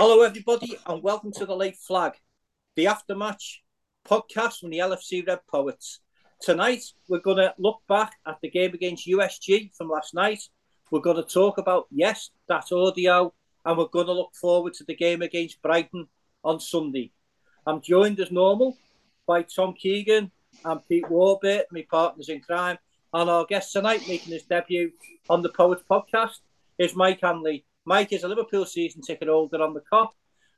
Hello, everybody, and welcome to the Late Flag, the aftermatch podcast from the LFC Red Poets. Tonight, we're going to look back at the game against USG from last night. We're going to talk about, yes, that audio, and we're going to look forward to the game against Brighton on Sunday. I'm joined as normal by Tom Keegan and Pete Warburton, my partners in crime. And our guest tonight, making his debut on the Poets podcast, is Mike Hanley. Mike is a Liverpool season ticket holder on the Kop,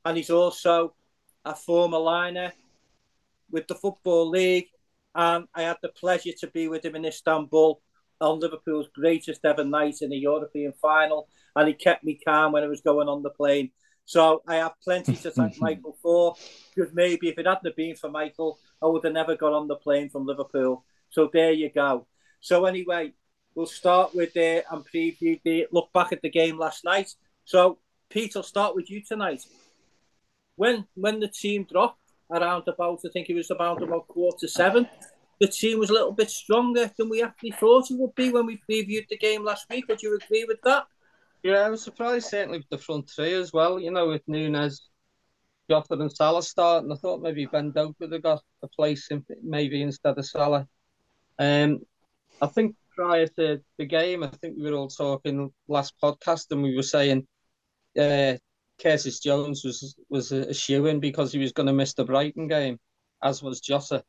and he's also a former liner with the Football League. And I had the pleasure to be with him in Istanbul on Liverpool's greatest ever night in the European final. And he kept me calm when I was going on the plane. So I have plenty to thank Michael for, because maybe if it hadn't been for Michael, I would have never got on the plane from Liverpool. So there you go. So anyway, we'll start with uh, and preview the look back at the game last night. So, Pete, I'll start with you tonight. When when the team dropped around about, I think it was about about quarter seven, the team was a little bit stronger than we actually thought it would be when we previewed the game last week. Would you agree with that? Yeah, I was surprised certainly with the front three as well. You know, with Nunez, Jota and Salah starting, I thought maybe Ben Doak would have got a place in, maybe instead of Salah. Um, I think prior to the game, I think we were all talking last podcast, and we were saying uh, Curtis Jones was was a, shoe in because he was going to miss the Brighton game, as was Jota.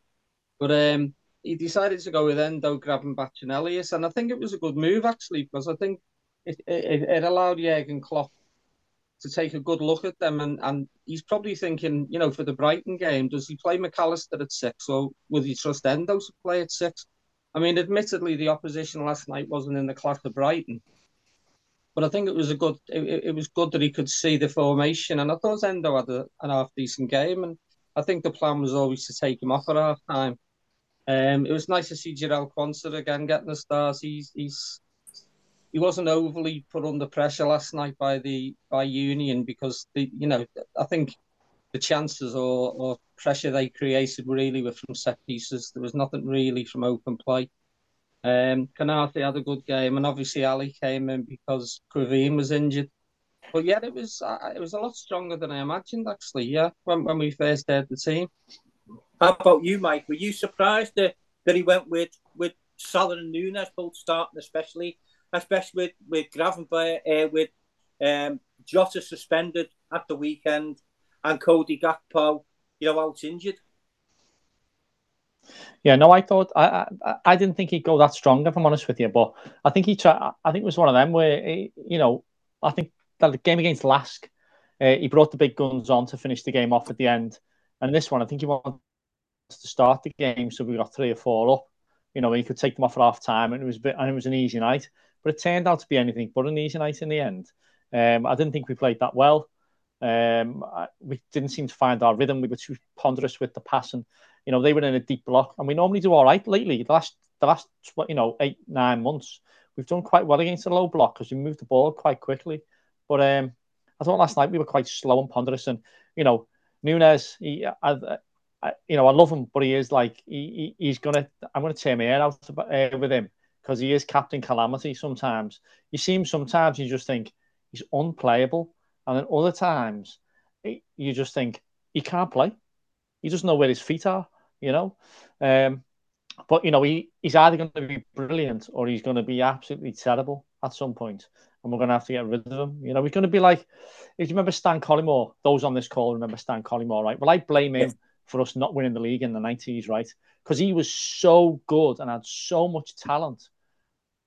But um, he decided to go with Endo, Gravenberch and and I think it was a good move actually because I think it, it, it allowed Jurgen Klopp to take a good look at them, and, and he's probably thinking, you know, for the Brighton game, does he play McAllister at six, or would he trust Endo to play at six? I mean, admittedly, the opposition last night wasn't in the class of Brighton, but I think it was a good. It, it was good that he could see the formation, and I thought Endo had a, an half decent game, and I think the plan was always to take him off at half time. Um, it was nice to see Jarell Quansah again getting the stars. He's he's he wasn't overly put under pressure last night by the by Union because the you know I think the chances or, or pressure they created really were from set pieces. There was nothing really from open play. Um, had a good game, and obviously Ali came in because Cravine was injured. But yeah, it was uh, it was a lot stronger than I imagined actually. Yeah, when when we first heard the team. How about you, Mike? Were you surprised that, that he went with with Salah and Nunez both starting, especially especially with with Gravenberch, uh, with um, Jota suspended at the weekend, and Cody Gakpo, you know, out injured. Yeah, no, I thought I, I, I didn't think he'd go that strong. If I'm honest with you, but I think he tried. I think it was one of them where he, you know I think that the game against Lask, uh, he brought the big guns on to finish the game off at the end, and this one I think he wanted to start the game so we got three or four up. You know, he could take them off at half time, and it was bit, and it was an easy night. But it turned out to be anything but an easy night in the end. Um, I didn't think we played that well. Um, we didn't seem to find our rhythm. We were too ponderous with the passing. You know, they were in a deep block, and we normally do all right lately. The last, the last, you know, eight nine months, we've done quite well against the low block because we moved the ball quite quickly. But um, I thought last night we were quite slow and ponderous, and you know, Nunez, he, I, I, you know, I love him, but he is like he, he he's gonna. I'm gonna tear my hair out uh, with him because he is captain calamity. Sometimes you see him. Sometimes you just think he's unplayable and then other times, you just think he can't play. He doesn't know where his feet are, you know. Um, but you know, he, he's either going to be brilliant or he's going to be absolutely terrible at some point, and we're going to have to get rid of him. You know, he's going to be like, if you remember Stan Collymore, those on this call remember Stan Collymore, right? Well, I blame him for us not winning the league in the nineties, right? Because he was so good and had so much talent.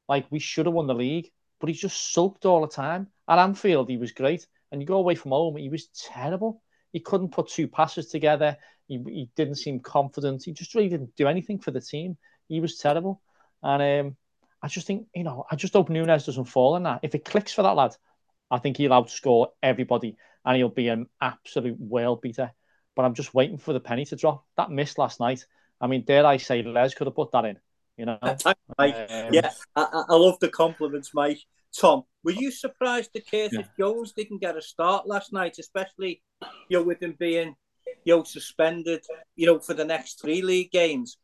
Like we should have won the league, but he just sulked all the time. At Anfield, he was great. And you go away from home, he was terrible. He couldn't put two passes together. He, he didn't seem confident. He just really didn't do anything for the team. He was terrible. And um, I just think, you know, I just hope Nunez doesn't fall in that. If it clicks for that lad, I think he'll outscore everybody and he'll be an absolute whale beater. But I'm just waiting for the penny to drop. That miss last night. I mean, dare I say, Les could have put that in. You know, Mike. Um, yeah, I, I love the compliments, Mike. Tom, were you surprised that Curtis yeah. Jones didn't get a start last night, especially you know with him being you know suspended, you know for the next three league games?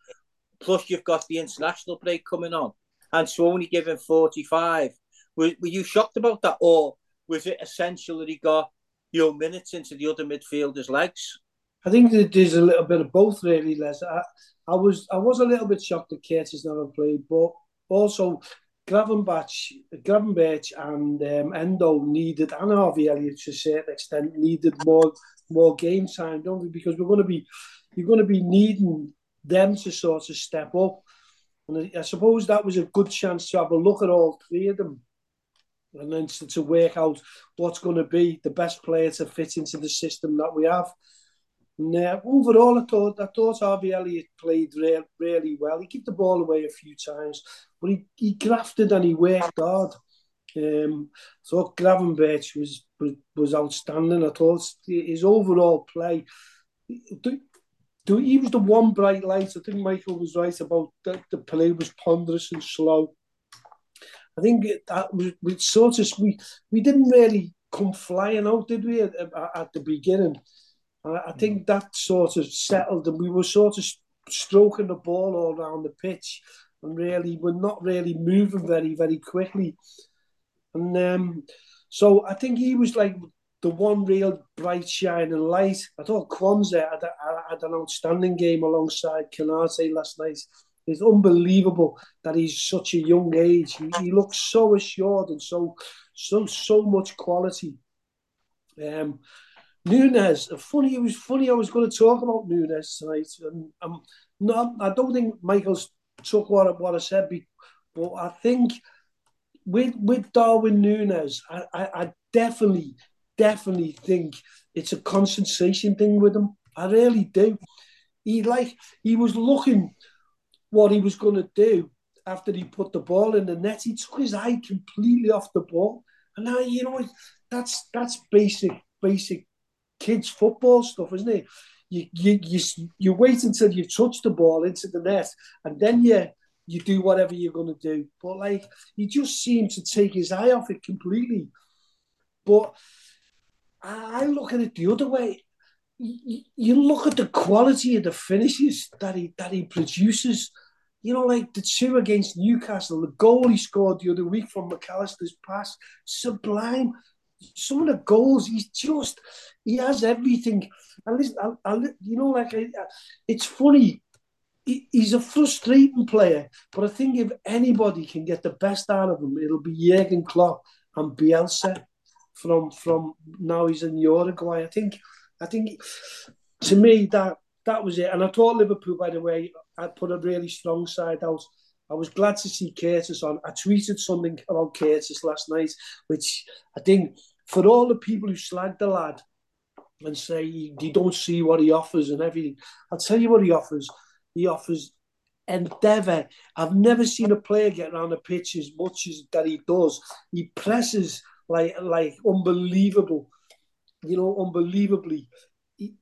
Plus, you've got the international break coming on, and so only given forty five. Were, were you shocked about that, or was it essential that he got you know, minutes into the other midfielders' legs? I think there's a little bit of both, really, Les. I, I was I was a little bit shocked that Curtis never played, but also Gravenberch, Gravenberch and um, Endo needed, and Harvey Elliott to a certain extent needed more more game time, don't we? Because we're going to be you're going to be needing them to sort of step up. And I suppose that was a good chance to have a look at all three of them and then to, to work out what's going to be the best player to fit into the system that we have. And uh, overall, I thought I thought Harvey Elliott played re- really well. He kicked the ball away a few times, but he, he grafted and he worked hard. Um, so Gravenberch was, was was outstanding. I thought his overall play. Do He was the one bright light. I think Michael was right about that. The play was ponderous and slow. I think that was we sort of we we didn't really come flying out, did we, at, at the beginning? I think that sort of settled, and we were sort of stroking the ball all around the pitch, and really we're not really moving very very quickly. And um, so I think he was like the one real bright shining light. I thought Quansah had, had an outstanding game alongside Konaté last night. It's unbelievable that he's such a young age. He, he looks so assured and so so so much quality. Um, Nunez, funny. It was funny. I was going to talk about Nunez tonight, and I'm not. I don't think Michael's took what what I said, but I think with with Darwin Nunez, I, I, I definitely definitely think it's a concentration thing with him. I really do. He like he was looking what he was going to do after he put the ball in the net. He took his eye completely off the ball, and now you know that's that's basic basic kids football stuff, isn't it? You you you, you wait until you touch the ball into the net, and then you you do whatever you're going to do. But like he just seemed to take his eye off it completely. But I look at it the other way. You, look at the quality of the finishes that he that he produces. You know, like the two against Newcastle, the goal he scored the other week from McAllister's pass, sublime. Some of the goals, he's just he has everything. And listen, I, I, you know, like I, it's funny. He, he's a frustrating player, but I think if anybody can get the best out of him, it'll be Jurgen Klopp and Bielsa from from now he's in Uruguay. I think I think to me that that was it. And I thought Liverpool, by the way, I put a really strong side out. I was glad to see Curtis on. I tweeted something about Curtis last night, which I think for all the people who slag the lad and say you don't see what he offers and everything, I'll tell you what he offers. He offers endeavour. I've never seen a player get around the pitch as much as that he does. He presses like like unbelievable, you know, unbelievably.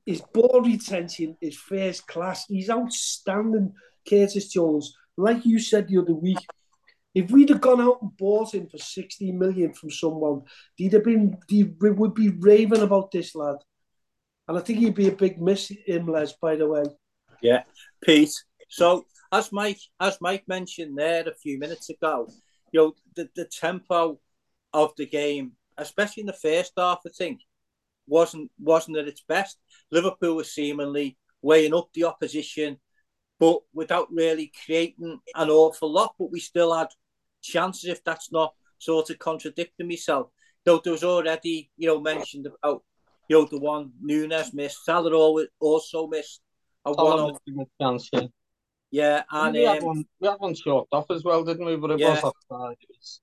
His ball retention is first class. He's outstanding, Curtis Jones. Like you said the other week, if we'd have gone out and bought him for 60 million from someone, they'd have been, they would be raving about this lad. And I think he'd be a big miss, him, Les, by the way. Yeah, Pete. So, as Mike, as Mike mentioned there a few minutes ago, you know, the, the tempo of the game, especially in the first half, I think, wasn't wasn't at its best. Liverpool was seemingly weighing up the opposition, but without really creating an awful lot. But we still had chances, if that's not sort of contradicting myself. Though there was already, you know, mentioned about, you know, the one Nunez missed. Salah also missed a one chance, yeah. Yeah, and we, um, had one, we had one short off as well, didn't we? But it yeah. was offside. It was,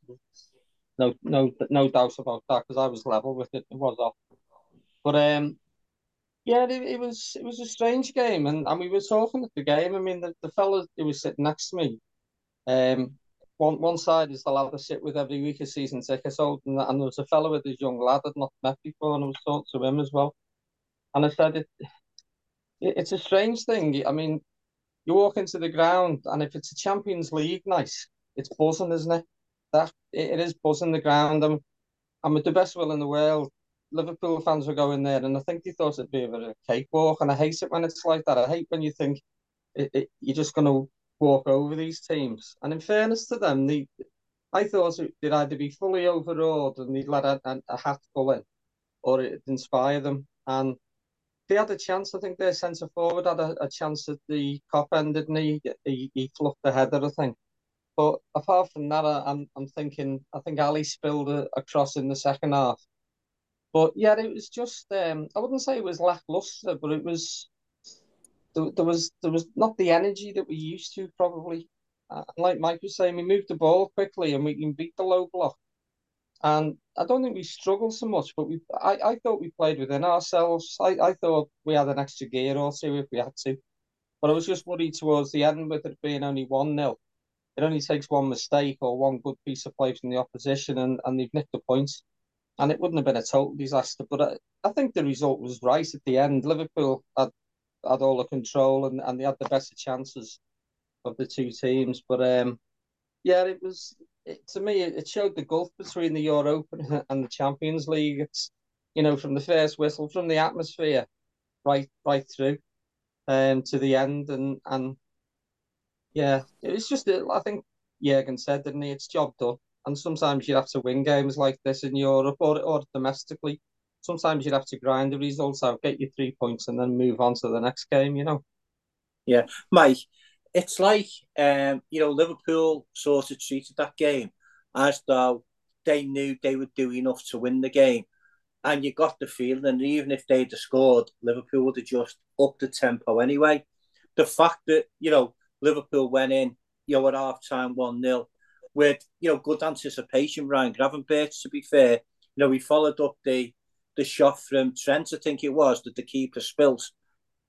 no, no, no doubt about that because I was level with it. It was off, but um, yeah, it, it was it was a strange game, and, and we were talking at the game. I mean, the, the fella who was sitting next to me, um, one one side is the lad I sit with every week a season ticket old, and, and there was a fellow with this young lad I'd not met before, and I was talking to him as well, and I said it, it it's a strange thing. I mean, you walk into the ground, and if it's a Champions League night, it's buzzing, isn't it? that it is buzzing the ground. I'm, I'm with the best will in the world. Liverpool fans were going there, and I think they thought it'd be a bit of a cakewalk. And I hate it when it's like that. I hate when you think it, it, you're just going to walk over these teams. And in fairness to them, they, I thought they'd either be fully overawed and they'd let a, a, a hat pull in, or it'd inspire them. And they had a chance. I think their centre forward had a, a, chance at the Kop end, didn't he? He, he fluffed the header, I think. But apart from that, I'm I'm thinking I think Ali spilled a, a cross in the second half. But yeah, it was just um, I wouldn't say it was lackluster, but it was there, there was there was not the energy that we used to probably. Uh, like Mike was saying, we moved the ball quickly and we can beat the low block. And I don't think we struggled so much, but we I, I thought we played within ourselves. I, I thought we had an extra gear or two if we had to. But I was just worried towards the end with it being only 1 0. It only takes one mistake or one good piece of play from the opposition and, and they've nicked the points. And it wouldn't have been a total disaster. But I, I think the result was right at the end. Liverpool had, had all the control and, and they had the better chances of the two teams. But um, yeah, it was it, to me, it showed the gulf between the Euro and the Champions League. It's you know from the first whistle, from the atmosphere, right right through, um, to the end, and and yeah, it's just I think Jurgen said, didn't he? It's job done. And sometimes you have to win games like this in Europe or or domestically. Sometimes you'd have to grind the results out, get your three points, and then move on to the next game. You know. Yeah, Mike it's like um, you know Liverpool sort of treated that game as though they knew they would do enough to win the game, and you got the feeling, that even if they'd have scored, Liverpool would have just upped the tempo anyway. The fact that you know Liverpool went in, you know, at half time one 0 with you know good anticipation. Ryan Gravenberch, to be fair, you know, we followed up the the shot from Trent, I think it was, that the keeper spilt,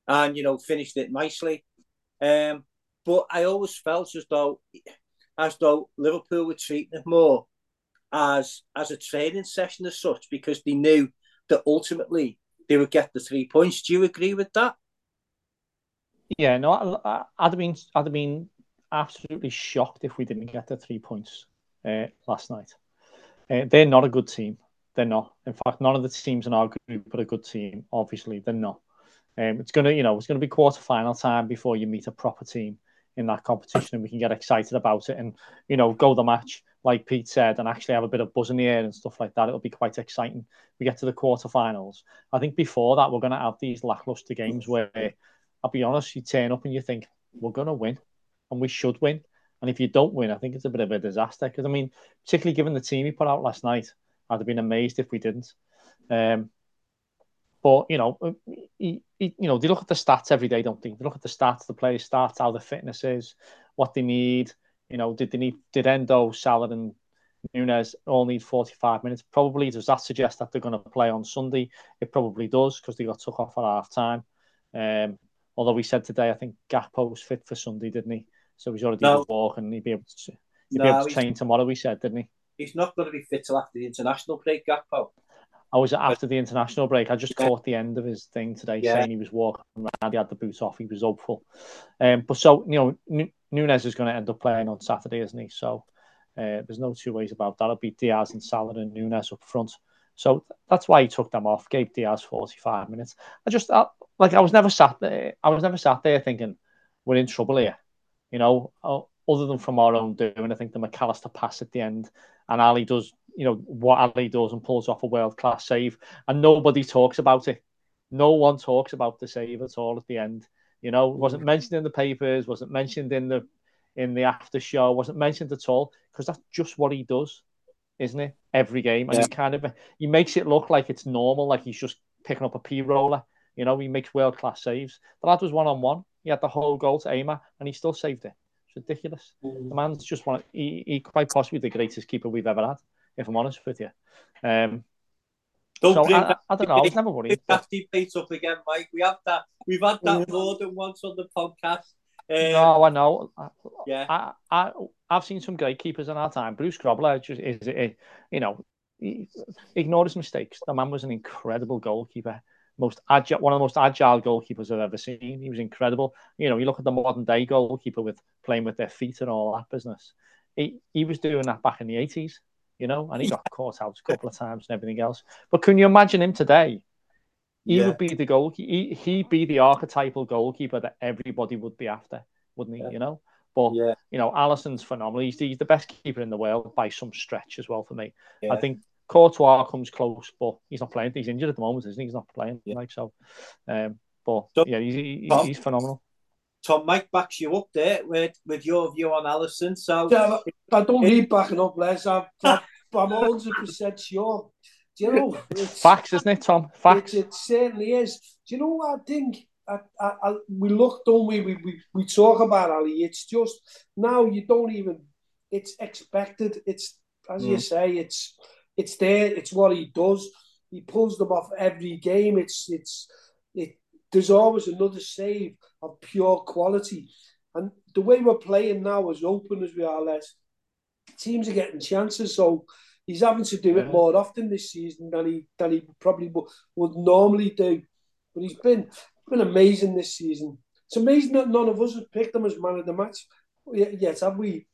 and you know finished it nicely. Um, but I always felt as though as though Liverpool were treating it more as as a training session as such because they knew that ultimately they would get the three points. Do you agree with that? Yeah, no, I, would have been I'd have been absolutely shocked if we didn't get the three points uh, last night. Uh, they're not a good team. They're not. In fact, none of the teams in our group are a good team. Obviously, they're not. Um, it's gonna, you know, it's gonna be quarter final time before you meet a proper team in that competition and we can get excited about it and you know go the match like Pete said and actually have a bit of buzz in the air and stuff like that it'll be quite exciting we get to the quarterfinals I think before that we're going to have these lackluster games where I'll be honest you turn up and you think we're going to win and we should win and if you don't win I think it's a bit of a disaster because I mean particularly given the team he put out last night I'd have been amazed if we didn't um, but you know, he, he, you know, they look at the stats every day, don't they? They look at the stats, the players' stats, how the fitness is, what they need. You know, did they need did Endo, Salah, and Nunez all need 45 minutes? Probably. Does that suggest that they're going to play on Sunday? It probably does because they got took off at half time. Um, although we said today, I think Gakpo was fit for Sunday, didn't he? So he's already no. walking. He'd be able to, he'd no, be able to train tomorrow. We said, didn't he? He's not going to be fit till after the international break, Gakpo. I was after the international break. I just yeah. caught the end of his thing today, yeah. saying he was walking around. He had the boots off. He was hopeful. Um, but so you know, Nunez is going to end up playing on Saturday, isn't he? So uh, there's no two ways about that. It'll be Diaz and Salah and Nunez up front. So that's why he took them off. Gave Diaz 45 minutes. I just I, like I was never sat there. I was never sat there thinking we're in trouble here. You know, other than from our own doing. I think the McAllister pass at the end, and Ali does you know what Ali does and pulls off a world class save, and nobody talks about it. No one talks about the save at all at the end. You know, wasn't mentioned in the papers, wasn't mentioned in the in the after show, wasn't mentioned at all because that's just what he does, isn't it? Every game, and yeah. he kind of he makes it look like it's normal, like he's just picking up a p roller. You know, he makes world class saves. The lad was one on one. He had the whole goal to aim at, and he still saved it. It's ridiculous. Mm. The man's just one. He, he quite possibly the greatest keeper we've ever had if I'm honest with you. Um, don't so I, I, don't know. I was never worried. That debate up again, Mike. We have that. We've had that more than once on the podcast. Um, no, I know. Yeah, I, I, I've seen some great keepers in our time. Bruce Grobbelaar just is, is you know, he ignored his mistakes. The man was an incredible goalkeeper. Most agile, one of the most agile goalkeepers I've ever seen. He was incredible. You know, you look at the modern day goalkeeper with playing with their feet and all that business. He he was doing that back in the eighties you know, and he got caught out a couple of times and everything else. But can you imagine him today? He yeah. would be the goal. He he'd be the archetypal goalkeeper that everybody would be after, wouldn't he? Yeah. You know. But yeah. you know, Alisson's phenomenal. He's, he's the best keeper in the world by some stretch as well for me. I think Courtois comes close, but he's not playing. He's injured at the moment, isn't he? He's not playing. Yeah. Like so, um, but so, yeah, he's, he's, Tom, he's phenomenal. Tom, Mike backs you up there with with your view on Alisson. So yeah, I don't need backing up, Les. I'm, I'm 100 percent sure. Do you know? Facts, isn't it, Tom? Facts. It, it, certainly is. Do you know what I think? I, I, I, we look, don't we? We, we? we talk about Ali. It's just now you don't even. It's expected. It's as mm. you say. It's it's there. It's what he does. He pulls them off every game. It's it's it. There's always another save of pure quality, and the way we're playing now, as open as we are, less teams are getting chances. So he's having to do it mm-hmm. more often this season than he than he probably would, would normally do. But he's been been amazing this season. It's amazing that none of us have picked him as man of the match. Yes, have we?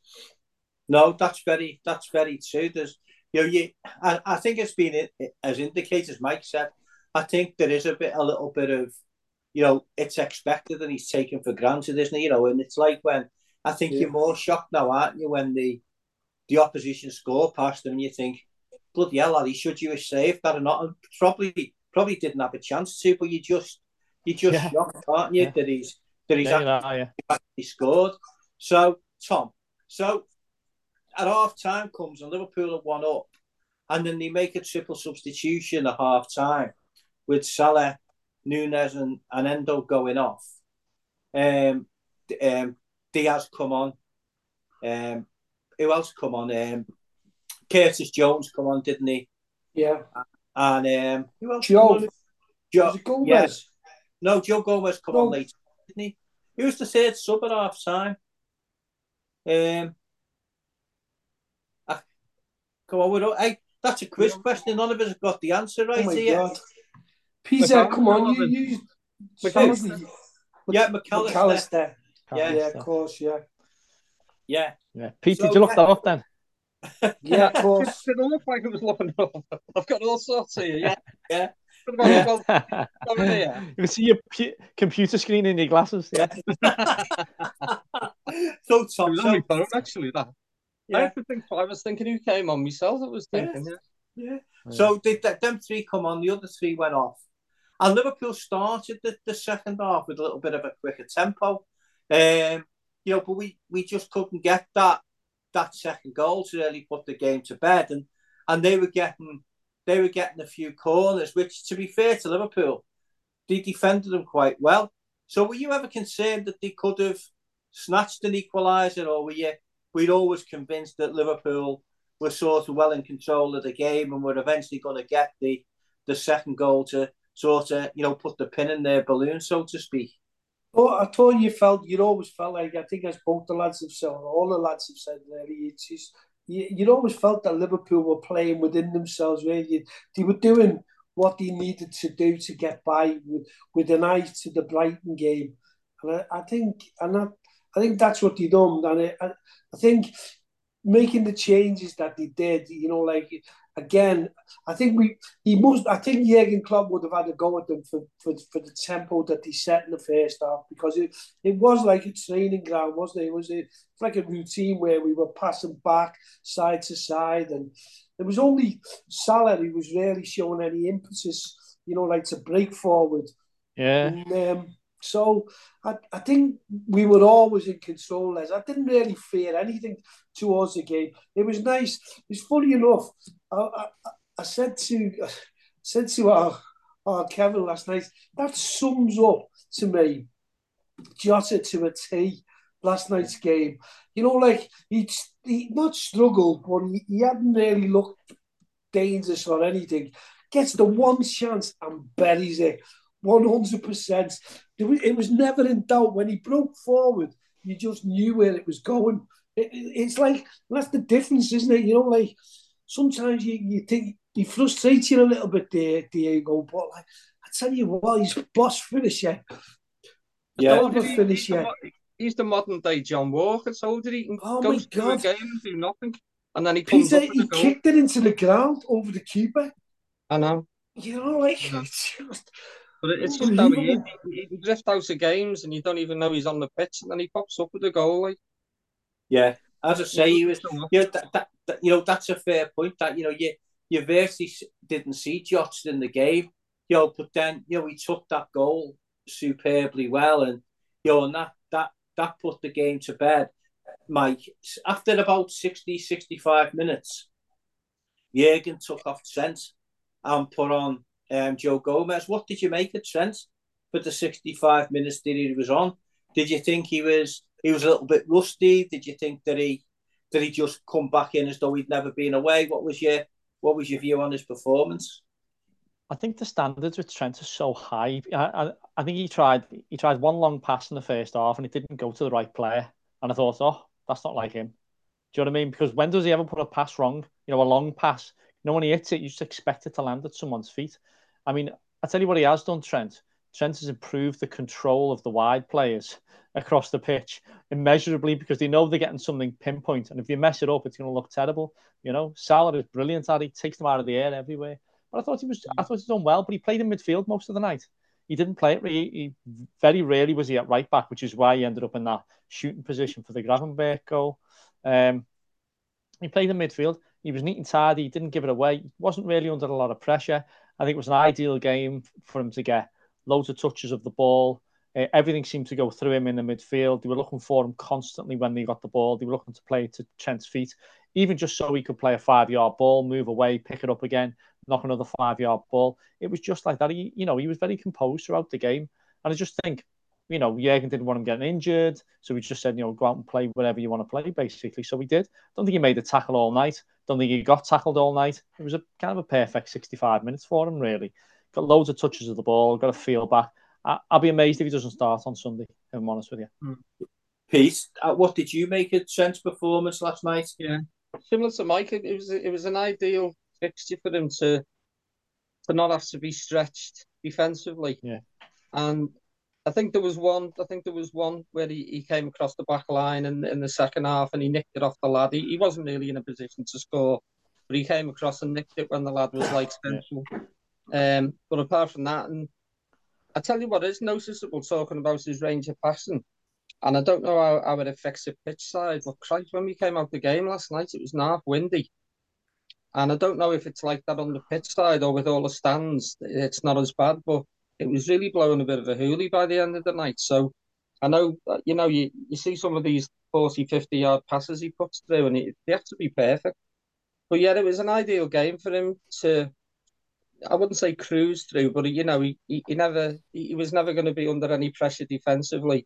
No, that's very that's very true. There's you know, you, I, I think it's been as indicated as Mike said. I think there is a bit, a little bit of, you know, it's expected and he's taken for granted, isn't it? You know, and it's like when I think yeah. you're more shocked now, aren't you, when the the opposition score past him and you think, bloody hell, Addy, should you have saved that or not? And probably probably didn't have a chance to, but you just you just yeah. shocked, aren't you, yeah. that he's that he's yeah, actually, actually scored. So Tom, so at half time comes and Liverpool have one up, and then they make a triple substitution at half time with Salah, Nunez, and, and Endo going off. Um, um, Diaz come on. Um, who else come on? Um, Curtis Jones come on, didn't he? Yeah. And um, who else? Joe. Joe Gomez. Yes. No, Joe Gomez come on later, didn't he? He was the third sub at half time. Um, Come on, we're hey, that's a quiz question. None of us have got the answer right oh here. God. Peter, come on, you use McAllister. Yeah, McAllister. McAllister. Yeah, yeah, of course, yeah. Yeah. Yeah. Pete, so, did you look that up then? yeah, of course. It looked like it was looking up. I've got all sorts here. Yeah. Yeah. yeah. you can see your p- computer screen in your glasses. Yeah. so, Tom, so, phone, actually, that. Yeah. I, think, I was thinking who came on myself. I was thinking, yeah. Yeah. yeah. So did them three come on? The other three went off. And Liverpool started the, the second half with a little bit of a quicker tempo. Um, you know, but we, we just couldn't get that that second goal to really put the game to bed. And and they were getting they were getting a few corners, which to be fair to Liverpool, they defended them quite well. So were you ever concerned that they could have snatched an equaliser, or were you we'd always convinced that Liverpool were sort of well in control of the game and were eventually going to get the the second goal to sort of you know put the pin in their balloon, so to speak. Oh, I told you, felt you'd always felt like I think as both the lads have said, all the lads have said really, it's just you, you always felt that Liverpool were playing within themselves. Really, they were doing what they needed to do to get by with, with an eye to the Brighton game, and I, I think, and I, I think that's what they done, and I, I think making the changes that they did, you know, like again, I think we he must. I think Jurgen Klopp would have had a go at them for, for, for the tempo that he set in the first half because it, it was like a training ground, wasn't it? It was a, it's like a routine where we were passing back side to side, and it was only Salah who was really showing any impetus, you know, like to break forward. Yeah. And, um, so I, I think we were always in control as I didn't really fear anything towards the game. It was nice. It's funny enough. I, I, I said to I said to our, our Kevin last night, that sums up to me Jota to a T last night's game. You know, like he he not struggled, but he, he hadn't really looked dangerous or anything. Gets the one chance and buries it. 100%. It was never in doubt. When he broke forward, you just knew where it was going. It, it, it's like, that's the difference, isn't it? You know, like sometimes you, you think he frustrates you a little bit there, Diogo, but like, I tell you what, he's boss finisher. Yeah, he, finisher. He's the modern day John Walker. So did he oh go to a game and do nothing, and then he comes Peter, he kicked it into the ground over the keeper. I know. You know, like yeah. it's just but it's just how he, he, he drift out of games and you don't even know he's on the pitch and then he pops up with a goal. Like. Yeah, as I say, he was. You know, that, that, that, you know that's a fair point. That you know, you you virtually didn't see Jota in the game. You know, but then you know he took that goal superbly well, and you know, and that that that put the game to bed. Mike, after about 60, 65 minutes, Jurgen took off Trent and put on um, Joe Gomez. What did you make of Trent for the 65 minutes that he was on? Did you think he was he was a little bit rusty? Did you think that he did he just come back in as though he'd never been away? What was your what was your view on his performance? I think the standards with Trent are so high. I, I, I think he tried he tried one long pass in the first half and it didn't go to the right player. And I thought, oh, that's not like him. Do you know what I mean? Because when does he ever put a pass wrong? You know, a long pass. You know, when he hits it, you just expect it to land at someone's feet. I mean, I tell you what he has done, Trent. Trent has improved the control of the wide players across the pitch immeasurably because they know they're getting something pinpoint. And if you mess it up, it's going to look terrible. You know, Salah is brilliant at it. He takes them out of the air everywhere. But I thought he was, I thought he done well. But he played in midfield most of the night. He didn't play it. He, he very rarely was he at right back, which is why he ended up in that shooting position for the Gravenberch goal. Um, he played in midfield. He was neat and tidy. He didn't give it away. He wasn't really under a lot of pressure. I think it was an ideal game for him to get loads of touches of the ball. Uh, everything seemed to go through him in the midfield. They were looking for him constantly when they got the ball. They were looking to play to Trent's feet, even just so he could play a five yard ball, move away, pick it up again, knock another five yard ball. It was just like that. He, you know, he was very composed throughout the game. And I just think, you know, Jurgen didn't want him getting injured. So we just said, you know, go out and play whatever you want to play, basically. So we did. Don't think he made a tackle all night. Don't think he got tackled all night. It was a kind of a perfect 65 minutes for him, really. Got loads of touches of the ball, got a feel back. I, will be amazed if he doesn't start on Sunday. If I'm honest with you. Mm. Pete, uh, what did you make of Trent's performance last night? Yeah, similar to Mike, it was it was an ideal fixture for him to to not have to be stretched defensively. Yeah, and I think there was one. I think there was one where he, he came across the back line in, in the second half and he nicked it off the lad. He, he wasn't really in a position to score, but he came across and nicked it when the lad was like central. Um, but apart from that, and I tell you what is noticeable talking about his range of passing, and I don't know how, how it affects the pitch side, but Christ, when we came out the game last night, it was half windy. And I don't know if it's like that on the pitch side or with all the stands, it's not as bad, but it was really blowing a bit of a hoolie by the end of the night. So I know, uh, you know, you, you see some of these 40, 50 yard passes he puts through, and it, they have to be perfect. But yeah, it was an ideal game for him to I wouldn't say cruise through, but you know, he, he, he never he was never going to be under any pressure defensively,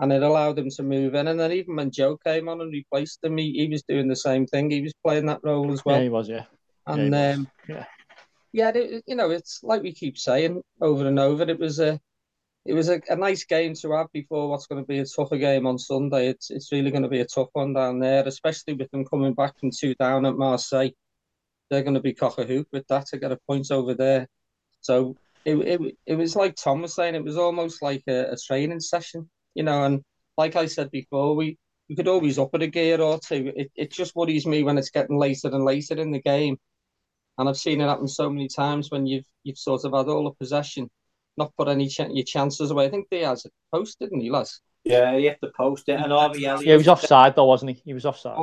and it allowed him to move in. And then even when Joe came on and replaced him, he, he was doing the same thing. He was playing that role as well. Yeah, he was. Yeah, and yeah, um, yeah, yeah. It, you know, it's like we keep saying over and over. It was a it was a, a nice game to have before what's going to be a tougher game on Sunday. It's it's really going to be a tough one down there, especially with them coming back from two down at Marseille they're going to be cock a hoop with that to get a point over there. So it, it, it was like Tom was saying, it was almost like a, a training session, you know. And like I said before, we, we could always up it a gear or two. It, it just worries me when it's getting later and later in the game. And I've seen it happen so many times when you've you've sort of had all the possession, not put any ch- your chances away. I think Diaz it posted, didn't he, Les? Yeah, he had to post it. And Harvey Yeah, he was offside though, wasn't he? He was offside.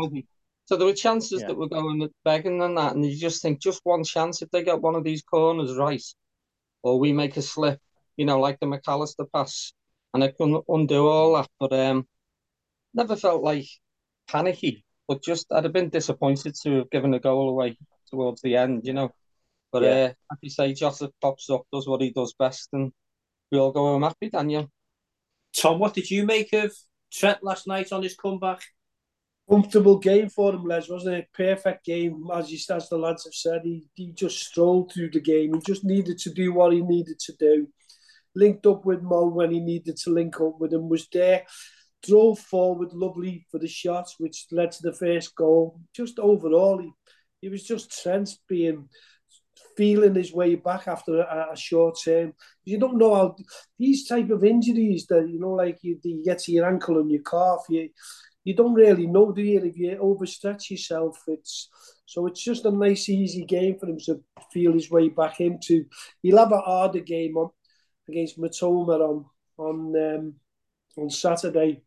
So there were chances yeah. that were going begging and that, and you just think just one chance if they get one of these corners right, or we make a slip, you know, like the Mac Allister pass, and it can undo all that. But um, never felt like panicky, but just I'd have been disappointed to have given a goal away towards the end, you know. But yeah. uh, like you say, Joseph pops up, does what he does best, and we all go home happy, Daniel. Tom, what did you make of Trent last night on his comeback? comfortable game for him, Les, wasn't it? Perfect game, as you as the lads have said. He he just strolled through the game. He just needed to do what he needed to do. Linked up with Mo when he needed to link up with him. Was there. Drove forward lovely for the shots, which led to the first goal. Just overall, he, he was just Trent being feeling his way back after a, a, short term. You don't know how these type of injuries that you know, like you, you get to your ankle and your calf. You you don't really know, do you? If you overstretch yourself, it's so it's just a nice, easy game for him to feel his way back into. He'll have a harder game on against Mitoma on on um, on Saturday,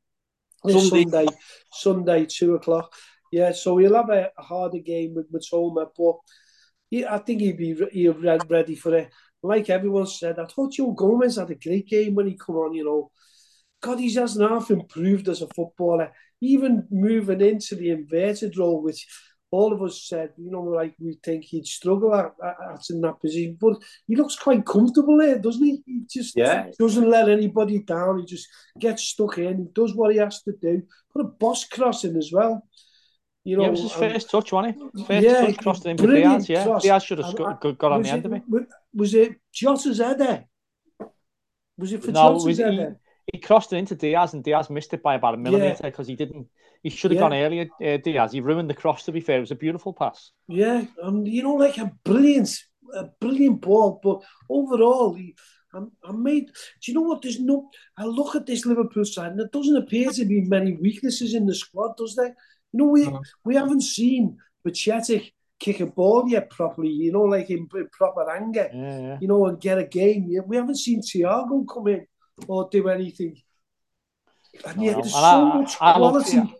Sunday. Sunday, Sunday, two o'clock. Yeah, so he'll have a, a harder game with Mitoma, but he, I think he'd be he ready for it. Like everyone said, I thought Joe Gomez had a great game when he come on. You know, God, he's just half improved as a footballer. Even moving into the inverted role, which all of us said, you know, like we think he'd struggle at, at, in that position, but he looks quite comfortable there, doesn't he? He just yeah. doesn't let anybody down. He just gets stuck in, does what he has to do. Put a boss cross in as well. You know, yeah, it was his first touch, wasn't it? First yeah, touch crossed in for Diaz. Yeah, cross. Diaz should have got, got on the it, end of it. Was it Jota's header? Was it for no, Jota's header? He, he, crossed it into Diaz, and Diaz missed it by about a millimetre because yeah. he didn't. He should have yeah. gone earlier, uh, Diaz. He ruined the cross. To be fair, it was a beautiful pass. Yeah, and you know, like a brilliant, a brilliant ball. But overall, he, I, I made. Do you know what? There's no. I look at this Liverpool side, and there doesn't appear to be many weaknesses in the squad, does there? You know, we, we haven't seen Bajcetic kick a ball yet properly, you know, like in, in proper anger, yeah, yeah. you know, and get a game. We haven't seen Thiago come in or do anything. And yet there's so I, much I quality. Love,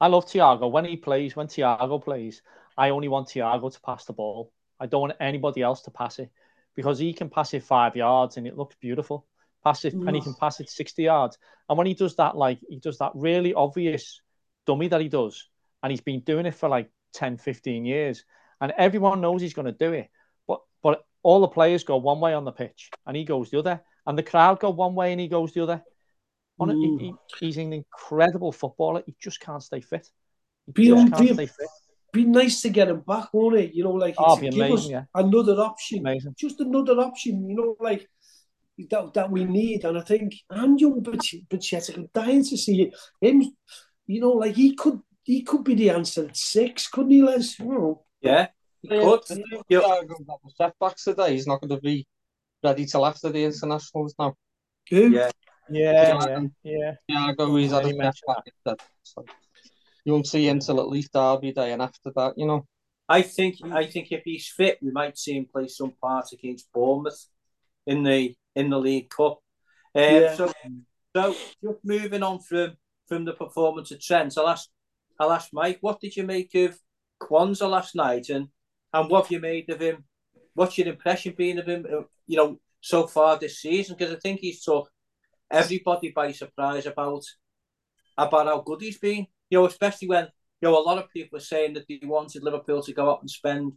I love Thiago. When he plays, when Thiago plays, I only want Thiago to pass the ball. I don't want anybody else to pass it because he can pass it five yards and it looks beautiful. Pass it, mm. and he can pass it 60 yards. And when he does that, like, he does that really obvious dummy that he does. And he's been doing it for like 10, 15 years. And everyone knows he's going to do it. But but all the players go one way on the pitch and he goes the other. And the crowd go one way and he goes the other. On he, he, he's an incredible footballer. He just can't stay fit. He be, just can't be, stay fit. Be nice to get him back, won't it? You know, like oh, give amazing, us yeah. another option. Amazing. Just another option, you know, like that that we need. And I think I'm young but I'm dying to see him you know, like he could he could be the answer at six, couldn't he, Les? Oh. Yeah, he could. Yeah. Setbacks today. He's not going to be ready till after the internationals now. Who? Yeah. Yeah, yeah, yeah. Yeah, I go. He's had a setback. So you won't see him till at least Derby Day, and after that, you know. I think I think if he's fit, we might see him play some part against Bournemouth in the in the League Cup. Um, yeah. So, so just moving on from from the performance of Trent. I'll ask, I'll ask Mike, what did you make of Quansah last night, and and what have you made of him? What's your impression been of him? Uh, you know, so far this season, because I think he's took everybody by surprise about about how good he's been. You know, especially when you know a lot of people are saying that they wanted Liverpool to go up and spend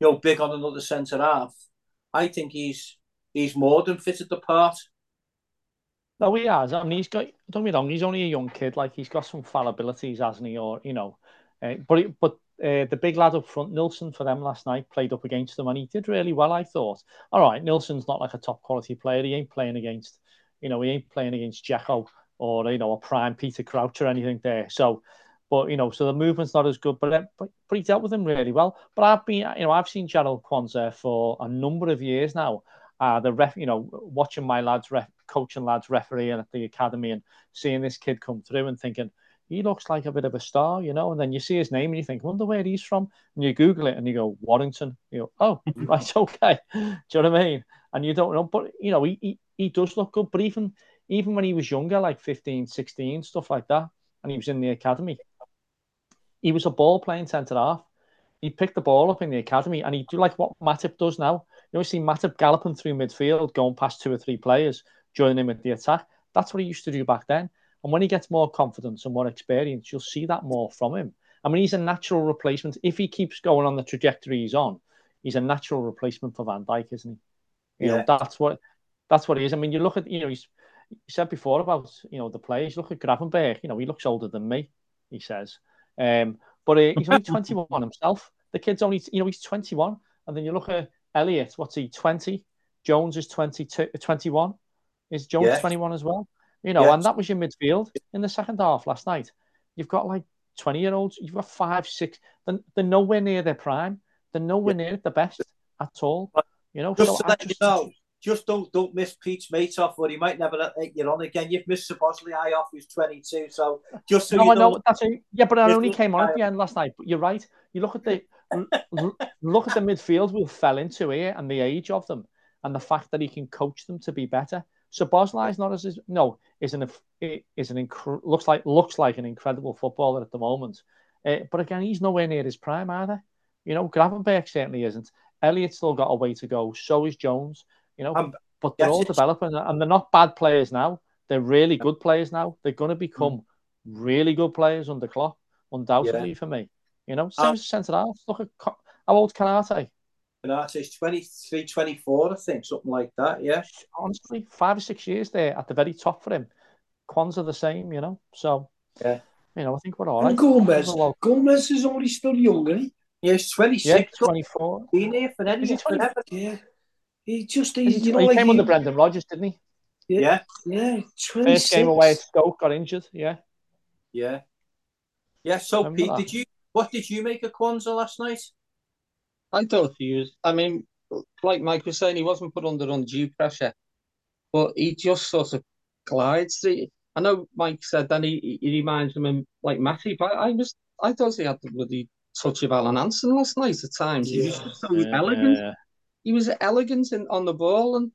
you know big on another centre half. I think he's he's more than fitted the part. No, he has. I mean, he's got. Don't be wrong. He's only a young kid. Like he's got some fallibilities, hasn't he? Or you know, uh, but but uh, the big lad up front, Nilsson, for them last night, played up against them, and he did really well. I thought. All right, Nilsson's not like a top quality player. He ain't playing against, you know, he ain't playing against Dzeko or you know a prime Peter Crouch or anything there. So, but you know, so the movement's not as good. But uh, but, but he dealt with him really well. But I've been, you know, I've seen Jarell Quansah for a number of years now. Uh, the ref, you know, watching my lads ref, coaching lads refereeing at the academy and seeing this kid come through and thinking he looks like a bit of a star, you know. And then you see his name and you think, wonder where he's from. And you Google it and you go Warrington. You go, oh, right, okay. Do you know what I mean? And you don't know, but you know, he, he, he does look good. But even even when he was younger, like 15, 16, stuff like that, and he was in the academy, he was a ball playing centre half. He picked the ball up in the academy and he do like what Matip does now. You know, see Matip galloping through midfield, going past two or three players join him at the attack. That's what he used to do back then. And when he gets more confidence and more experience, you'll see that more from him. I mean, he's a natural replacement. If he keeps going on the trajectory he's on, he's a natural replacement for Van Dijk, isn't he? You yeah. know, that's what that's what he is. I mean, you look at you know, he's you said before about you know the players. Look at Gravenberch. You know, he looks older than me. He says, um, but uh, he's only 21 himself. The kid's only you know he's 21, and then you look at Elliott. What's he? 20. Jones is 22, 21. Is Jones yeah. 21 as well? You know, and that was your midfield in the second half last night. You've got like 20 year olds, you've got five, six, they're, they're nowhere near their prime. They're nowhere yeah. near the best at all. You know, just so just, you know, just don't don't miss Pete's mate off, or he might never let you on again. You've missed Szoboszlai off, who's 22. So just so no, you I know, that's a, yeah, but I only came on at the end last night. But you're right. You look at the look at the midfield we fell into here and the age of them, and the fact that he can coach them to be better. Szoboszlai is not as no is an is an inc- looks like looks like an incredible footballer at the moment, uh, but again he's nowhere near his prime either. You know, Gravenberch certainly isn't. Elliott's still got a way to go. So is Jones. You know, um, but they're all developing, and they're not bad players now. They're really good players now. They're going to become mm. really good players under Klopp, undoubtedly yeah. for me. You know, same um, as centre half. Look at how old Konaté. Konaté's 23, 24, I think, something like that. Yeah. Honestly, five or six years there at the very top for him. Quansah the same, you know. So, yeah. You know, I think we're all right. Gomez, Gomez is only still younger. He? Yeah, he's 26. Yeah, 24. Been here for any, forever. Yeah. He just, he, you know, he like came he, under Brendan Rodgers, didn't he? Yeah. Yeah. 26. First game away at Stoke, got injured. Yeah. Yeah. Yeah. So, Pete, that. did you, what did you make of Quansah last night? I thought he was, I mean, like Mike was saying, he wasn't put under undue pressure, but he just sort of glides through. I know Mike said that he, he reminds him of like Matip, but I was I thought he had the bloody touch of Alan Hansen last night at times. Yeah. He was just so yeah, elegant. Yeah. He was elegant in, on the ball and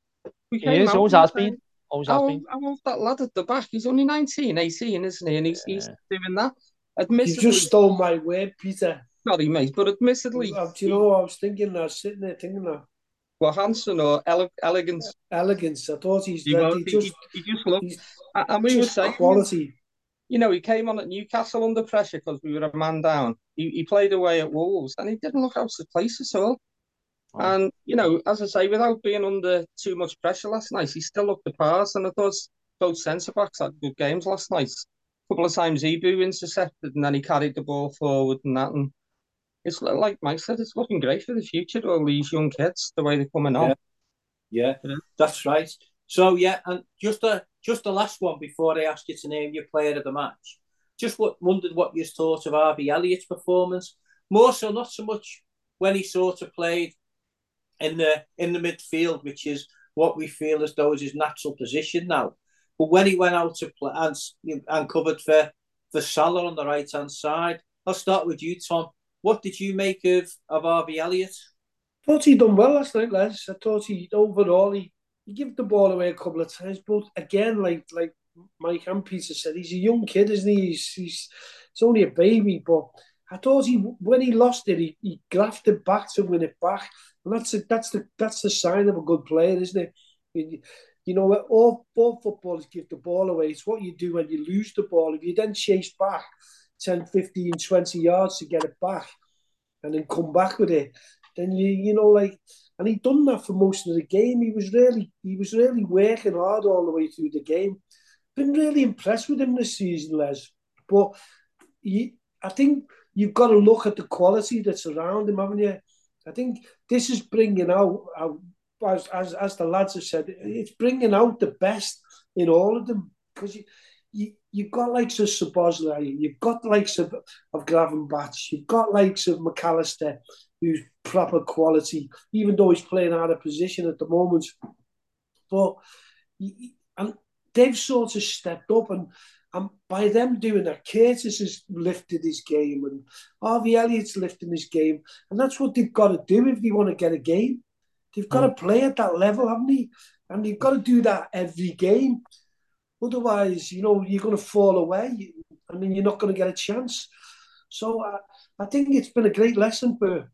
we came he is, always has been. Always has been. I love that lad at the back. He's only 19, 18, isn't he? And he's, he's doing that. Admittedly, you just stole my word, Peter. Sorry, mate, but admittedly. Do you know I was thinking? I was sitting there thinking that. Well, Hansen or ele- elegance? Elegance. I thought he's. He, he, just, he, he just looked. And we were saying. Quality. You know, he came on at Newcastle under pressure because we were a man down. He, he played away at Wolves and he didn't look out of place at all. Oh. And, you know, as I say, without being under too much pressure last night, he still looked the part. And I thought both centre backs had good games last night. A couple of times Ibou intercepted and then he carried the ball forward and that. And it's like Mike said, it's looking great for the future. to All these young kids, the way they're coming on. Yeah, yeah that's right. So yeah, and just a just the last one before I ask you to name your player of the match. Just what wondered what you thought of Harvey Elliott's performance. More so, not so much when he sort of played in the in the midfield, which is what we feel as though is his natural position now. But when he went out to play and, and covered for for Salah on the right hand side, I'll start with you, Tom. What did you make of, of Harvey Elliott? thought he done well last night, Les. I thought he overall he, he gave the ball away a couple of times, but again, like like Mike and Peter said, he's a young kid, isn't he? He's he's, he's only a baby, but I thought he when he lost it, he, he grafted back to win it back, and that's a, that's the that's the sign of a good player, isn't it? You know, all, all footballers give the ball away. It's what you do when you lose the ball. If you then chase back, 10, 15, 20 yards to get it back and then come back with it. Then you you know like and he done that for most of the game. He was really he was really working hard all the way through the game. Been really impressed with him this season, Les. But he, I think you've got to look at the quality that's around him, haven't you? I think this is bringing out, out as, as as the lads have said, it's bringing out the best in all of them because you, you, you've got likes of Szoboszlai, you've got likes of, of Gravenberch, you've got likes of Mac Allister, who's proper quality, even though he's playing out of position at the moment. But and they've sort of stepped up, and and by them doing that, Curtis has lifted his game, and Harvey Elliott's lifting his game, and that's what they've got to do if they want to get a game. They've got mm. to play at that level, haven't they? And they've got to do that every game. Otherwise, you know, you're going to fall away I mean, you're not going to get a chance. So I, I think it's been a great lesson for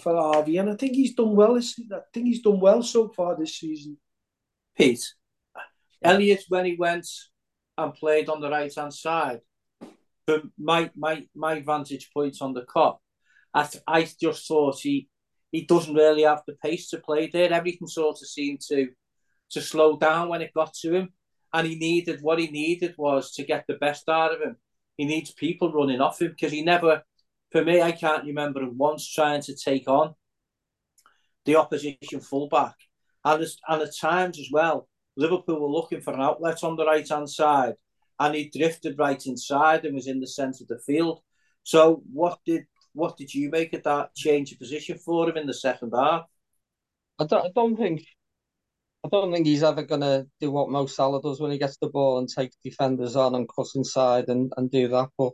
for Harvey, and I think he's done well. This, I think he's done well so far this season. Pete, Elliott, when he went and played on the right hand side, from my my my vantage point on the Kop, I I just thought he he doesn't really have the pace to play there. Everything sort of seemed to to slow down when it got to him and he needed what he needed was to get the best out of him. He needs people running off him because he never, for me, I can't remember him once trying to take on the opposition fullback. And, and at times as well, Liverpool were looking for an outlet on the right hand side, and he drifted right inside and was in the centre of the field. So, what did what did you make of that change of position for him in the second half? I don't, I don't think I don't think he's ever going to do what Mo Salah does when he gets the ball and take defenders on and cut inside and, and do that. But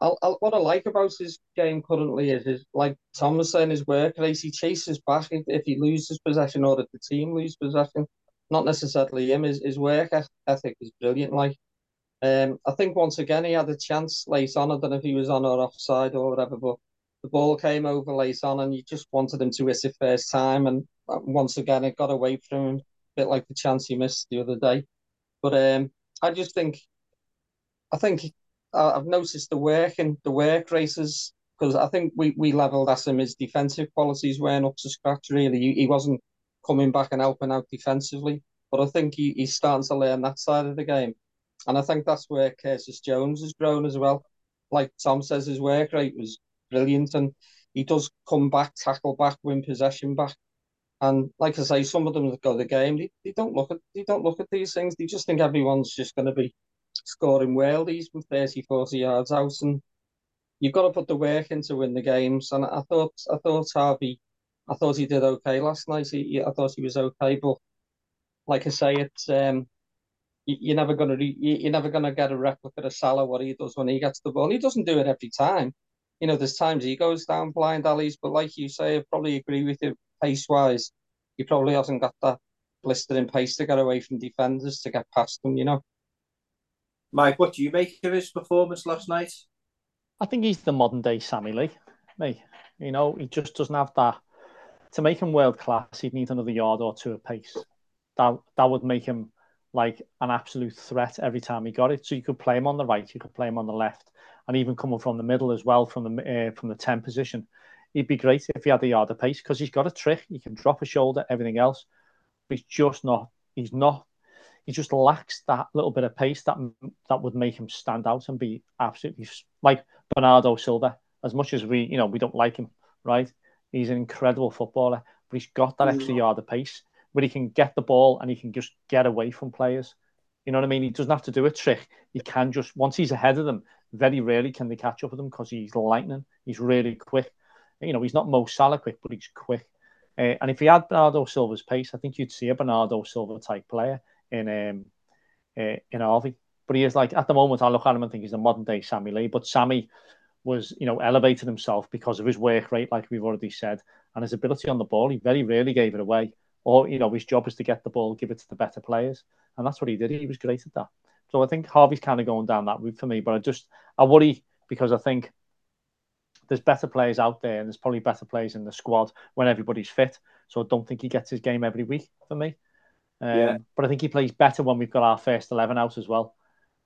I'll, I'll, what I like about his game currently is, is like Tom was saying, his work rate. He chases back if, if he loses possession or if the team loses possession. Not necessarily him. His, his work ethic is brilliant. Like, um, I think once again he had a chance late on. I don't know if he was on or offside or whatever, but the ball came over late on, and you just wanted him to miss it first time. And uh, once again, it got away from him, a bit like the chance he missed the other day. But um, I just think, I think I've noticed the work and the work races because I think we, we levelled at him his defensive qualities weren't up to scratch really. He, he wasn't coming back and helping out defensively, but I think he, he's starting to learn that side of the game. And I think that's where Curtis Jones has grown as well. Like Tom says, his work rate was brilliant and he does come back, tackle back, win possession back. And like I say, some of them that go the game, they, they don't look at they don't look at these things. They just think everyone's just going to be scoring worldies with 30, 40 yards out. And you've got to put the work in to win the games. And I thought I thought Harvey, I thought he did okay last night. He, I thought he was okay, but like I say, it's um, you, are never gonna re, you're never gonna get a replica of Salah what he does when he gets the ball. He doesn't do it every time. You know, there's times he goes down blind alleys, but like you say, I probably agree with you pace wise. He probably hasn't got that blistering pace to get away from defenders to get past them. You know. Mike, what do you make of his performance last night? I think he's the modern day Sammy Lee. Me, you know, he just doesn't have that. To make him world class, he'd need another yard or two of pace. That that would make him like an absolute threat every time he got it. So you could play him on the right, you could play him on the left, and even coming from the middle as well, from the uh, from the ten position. He'd be great if he had a yard of pace because he's got a trick. He can drop a shoulder, everything else, but he's just not. He's not he just lacks that little bit of pace that that would make him stand out and be absolutely like Bernardo Silva. As much as we, you know, we don't like him, right? He's an incredible footballer, but he's got that extra yard of pace where he can get the ball and he can just get away from players. You know what I mean? He doesn't have to do a trick. He can just once he's ahead of them, very rarely can they catch up with him because he's lightning. He's really quick. You know, he's not Mo Salah quick, but he's quick. Uh, and if he had Bernardo Silva's pace, I think you'd see a Bernardo Silva type player in um, uh, in Harvey. But he is like at the moment, I look at him and think he's a modern day Sammy Lee. But Sammy was, you know, elevated himself because of his work rate, like we've already said, and his ability on the ball. He very rarely gave it away. Or, you know, his job is to get the ball, give it to the better players. And that's what he did. He was great at that. So I think Harvey's kind of going down that route for me. But I just, I worry because I think there's better players out there and there's probably better players in the squad when everybody's fit. So I don't think he gets his game every week for me. Um, yeah. But I think he plays better when we've got our first 11 out as well.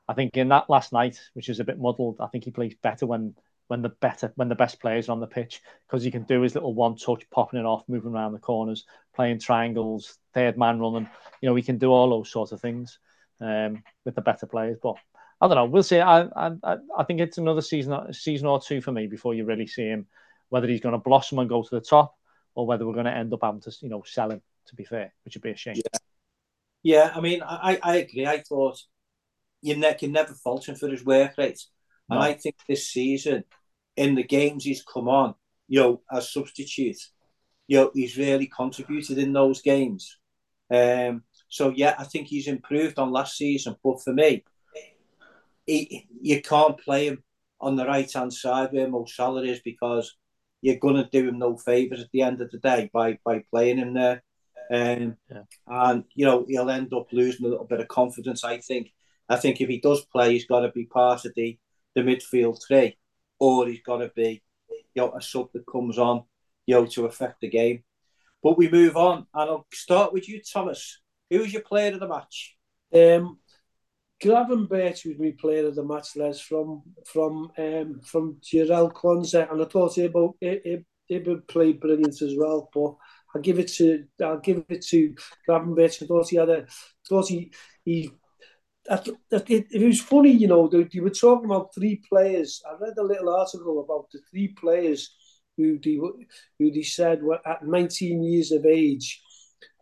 I think in that last night, which is a bit muddled, I think he plays better when when the better when the best players are on the pitch because he can do his little one touch, popping it off, moving around the corners, playing triangles, third man running. You know, he can do all those sorts of things um, with the better players. But I don't know. We'll see. I I, I think it's another season season or two for me before you really see him whether he's going to blossom and go to the top or whether we're going to end up having to you know sell him. To be fair, which would be a shame. Yeah. Yeah, I mean, I, I agree. I thought you ne- can never fault him for his work rate. No. And I think this season, in the games he's come on, you know, as substitute, you know, he's really contributed in those games. Um, so yeah, I think he's improved on last season. But for me, he, you can't play him on the right hand side where Mo Salah is because you're gonna do him no favors at the end of the day by by playing him there. Um, yeah. And you know he'll end up losing a little bit of confidence. I think. I think if he does play, he's got to be part of the the midfield three, or he's got to be you know a sub that comes on you know to affect the game. But we move on, and I'll start with you, Thomas. Who's your player of the match? Um, Gravenberch was my player of the match, Les, from from um, from Jarell Quansah, and I thought he, would play brilliant as well. But I'll give it to I'll give it to Gravenberch. I thought he had a thought he he. That, that it, it was funny, you know. They, they were talking about three players. I read a little article about the three players who they, who they said were at 19 years of age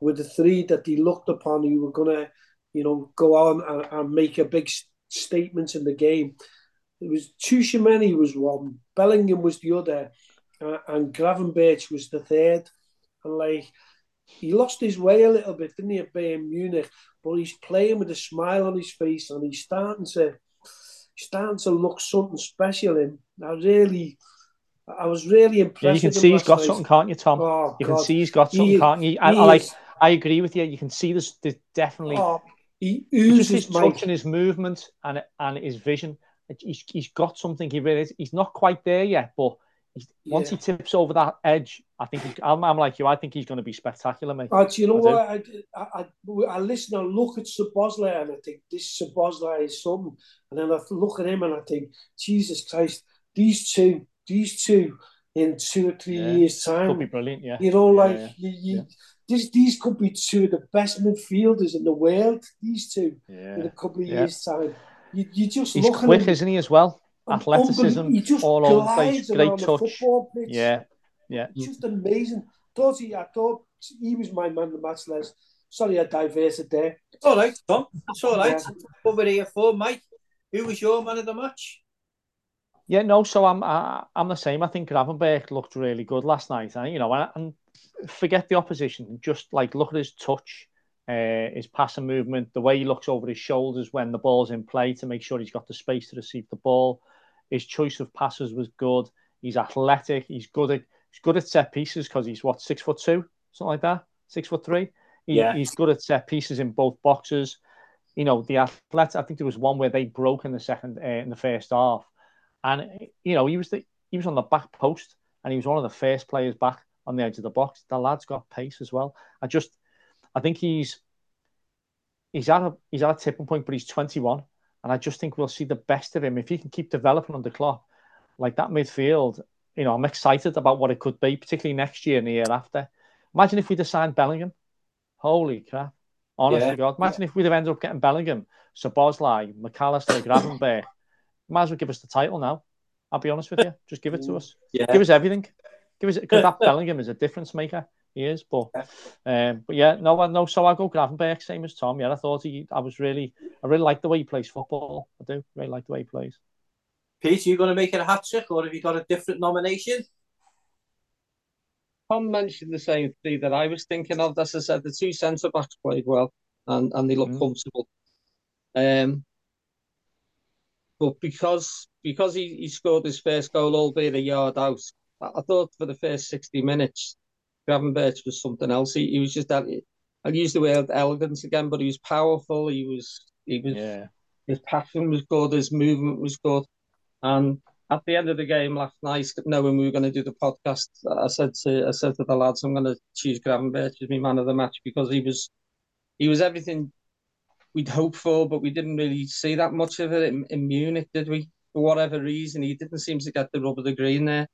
were the three that he looked upon who were gonna, you know, go on and, and make a big statement in the game. It was Tchouameni was one, Bellingham was the other, uh, and Gravenberch was the third. And like he lost his way a little bit, didn't he, at Bayern Munich? But he's playing with a smile on his face, and he's starting to starting to look something special. In I really, I was really impressed. Yeah, you can see he's got night. something, can't you, Tom? Oh, you God. can see he's got something, he, can't you? I, I like. I agree with you. You can see there's, there's definitely. Oh, he oozes just his touch and his movement and and his vision. He's, he's got something. He really is. He's not quite there yet, but once he tips over that edge, I think I'm, I'm, like you. I think he's going to be spectacular, mate. Uh, you know I what? I, I, I, I, listen and look at Szoboszlai and I think this Szoboszlai is something, and then I look at him and I think, Jesus Christ, these two, these two, in two or three yeah. years' time, could be brilliant. Yeah, you know, like yeah, yeah. you, you these, these could be two of the best midfielders in the world. These two in a couple of years' time. You, you just he's quick, isn't he, as well? athleticism all over the place, great touch. Yeah, yeah. Just amazing. Thought he, I thought he was my man of the match, Les. Sorry, I diverted there. It's all right, Tom. It's all right. Yeah. Over here for Mike. Who was your man of the match? Yeah, no. So I'm I, I'm the same. I think Gravenberch looked really good last night, and you know, and forget the opposition. Just like look at his touch, uh, his passing movement, the way he looks over his shoulders when the ball's in play to make sure he's got the space to receive the ball. His choice of passes was good. He's athletic. He's good at he's good at set pieces because he's what six foot two, something like that, six foot three. He, yeah. He's good at set pieces in both boxes. You know the athletes. I think there was one where they broke in the second uh, in the first half, and you know he was the he was on the back post and he was one of the first players back on the edge of the box. The lad's got pace as well. I just I think he's he's at a he's at a tipping point, but he's 21. And I just think we'll see the best of him if he can keep developing under Klopp. Like that midfield, you know, I'm excited about what it could be, particularly next year and the year after. Imagine if we'd have signed Bellingham. Holy crap. Honestly, yeah. God. Imagine yeah. if we'd have ended up getting Bellingham, Szoboszlai, Mac Allister, Gravenberch. Might as well give us the title now. I'll be honest with you. Just give it to us. Yeah. Give us everything. Give us because that Bellingham is a difference maker he is. But um, but yeah, no, no. So I go Gravenberch, same as Tom. Yeah, I thought he. I was really, I really like the way he plays football. I do really like the way he plays. Pete, are you going to make it a hat trick, or have you got a different nomination? Tom mentioned the same three that I was thinking of. As I said, the two centre backs played well, and and they look mm. comfortable. Um, but because because he, he scored his first goal, albeit a yard out, I thought for the first sixty minutes Gravenberch was something else. He, he was just that. I'll use the word elegance again, but he was powerful. He was he was yeah. his passion was good. His movement was good. And at the end of the game last night, knowing we were going to do the podcast, I said to I said to the lads, I'm going to choose Gravenberch as my man of the match because he was he was everything we'd hoped for, but we didn't really see that much of it in, in Munich, did we? For whatever reason, he didn't seem to get the rub of the green there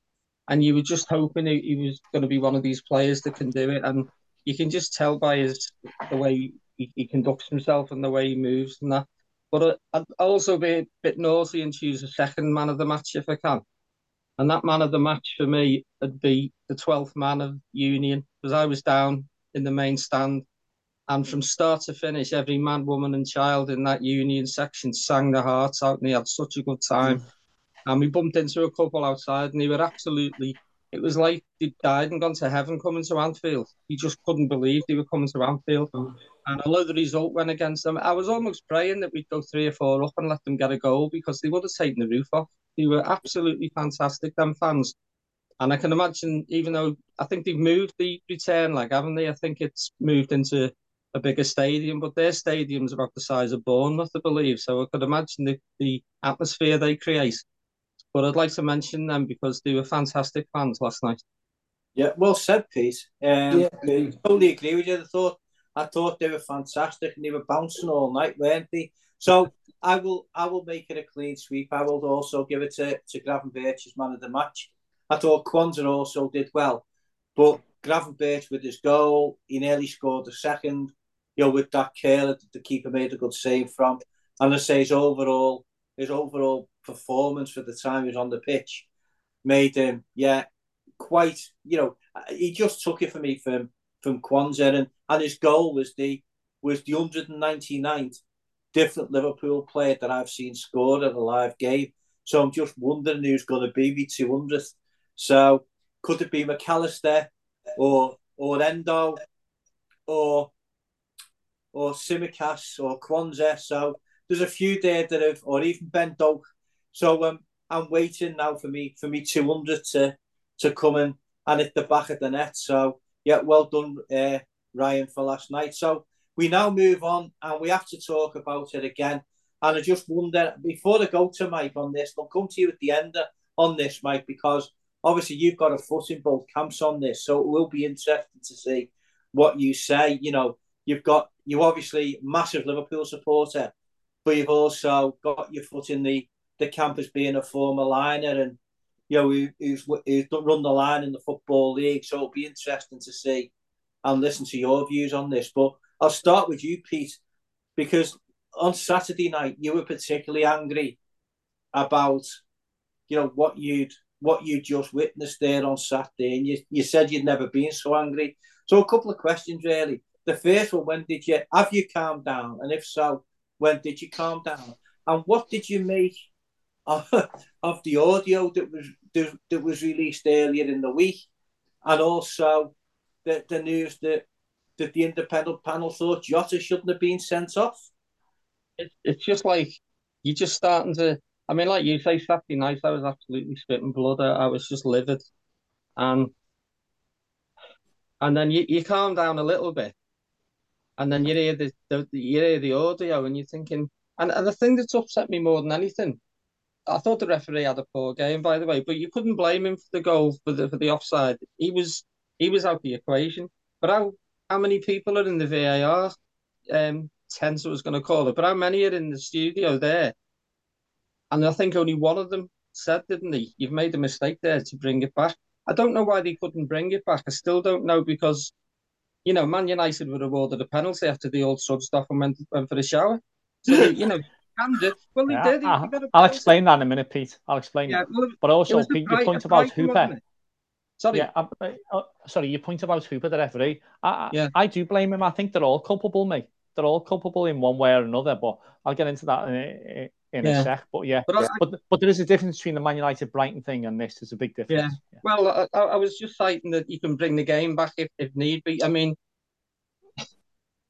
and you were just hoping he, he was going to be one of these players that can do it. And you can just tell by his the way he, he conducts himself and the way he moves and that. But uh, I'd also be a bit naughty and choose a second man of the match if I can. And that man of the match for me would be the 12th man of Union because I was down in the main stand. And from start to finish, every man, woman, and child in that Union section sang their hearts out and they had such a good time. Mm and we bumped into a couple outside, and they were absolutely. It was like they died and gone to heaven coming to Anfield. He just couldn't believe they were coming to Anfield. And although the result went against them, I was almost praying that we'd go three or four up and let them get a goal because they would have taken the roof off. They were absolutely fantastic, them fans. And I can imagine, even though I think they've moved the return leg, haven't they? I think it's moved into a bigger stadium, but their stadium's about the size of Bournemouth, I believe. So I could imagine the, the atmosphere they create but I'd like to mention them because they were fantastic fans last night. Yeah, well said, Pete. Um, yeah. I totally agree with you. I thought I thought they were fantastic and they were bouncing all night, weren't they? So I will I will make it a clean sweep. I will also give it to, to Gravenberch as man of the match. I thought Quansah also did well. But Gravenberch with his goal, he nearly scored the second. You know, with that curler that the keeper made a good save from. And I say his overall his overall performance for the time he was on the pitch made him, yeah, quite, you know, he just took it for me from from Quansah and, and his goal was the was the 199th different Liverpool player that I've seen scored at a live game. So I'm just wondering who's going to be the 200th. So could it be Mac Allister or or Endo or or Tsimikas or Quansah? So there's a few there that have, or even Ben Doak so um, I'm waiting now for me for me 200 to to come in and hit the back of the net. So yeah, well done, uh, Ryan, for last night. So we now move on and we have to talk about it again. And I just wonder before I go to Mike on this, I'll come to you at the end on this, Mike, because obviously you've got a foot in both camps on this, so it will be interesting to see what you say. You know, you've got you obviously massive Liverpool supporter, but you've also got your foot in the the camp as being a former liner and you know who, who's who's run the line in the football league. So it'll be interesting to see and listen to your views on this. But I'll start with you, Pete, because on Saturday night you were particularly angry about you know what you'd what you just witnessed there on Saturday, and you, you said you'd never been so angry. So a couple of questions really. The first one, when did you have you calmed down, and if so, when did you calm down, and what did you make of, of the audio that was that was released earlier in the week, and also the, the news that that the independent panel thought Jota shouldn't have been sent off. It, it's just like you're just starting to. I mean, like you say, Saturday night, I was absolutely spitting blood. I, I was just livid, and and then you, you calm down a little bit, and then you hear the, the you hear the audio, and you're thinking, and, and the thing that's upset me more than anything, I thought the referee had a poor game, by the way, but you couldn't blame him for the goal for the for the offside. He was he was out the equation. But how how many people are in the VAR um, tent? Was going to call it, but how many are in the studio there? And I think only one of them said, didn't he? You've made a mistake there to bring it back. I don't know why they couldn't bring it back. I still don't know because, you know, Man United were awarded a penalty after the old sub stuff and went, went for a shower. So, you know. Well, they yeah, did. I'll, I'll explain that in a minute, Pete. I'll explain yeah, well, But also, Pete, your point about Hooper. Sorry. Yeah, uh, uh, sorry, your point about Hooper, the referee. I, yeah. I, I do blame him. I think they're all culpable, mate. They're all culpable in one way or another, but I'll get into that in, in yeah. a sec. But yeah, but, I, but, but there is a difference between the Man United Brighton thing and this. There's a big difference. Yeah. yeah. Well, I, I, was just citing that you can bring the game back if, if need be. I mean,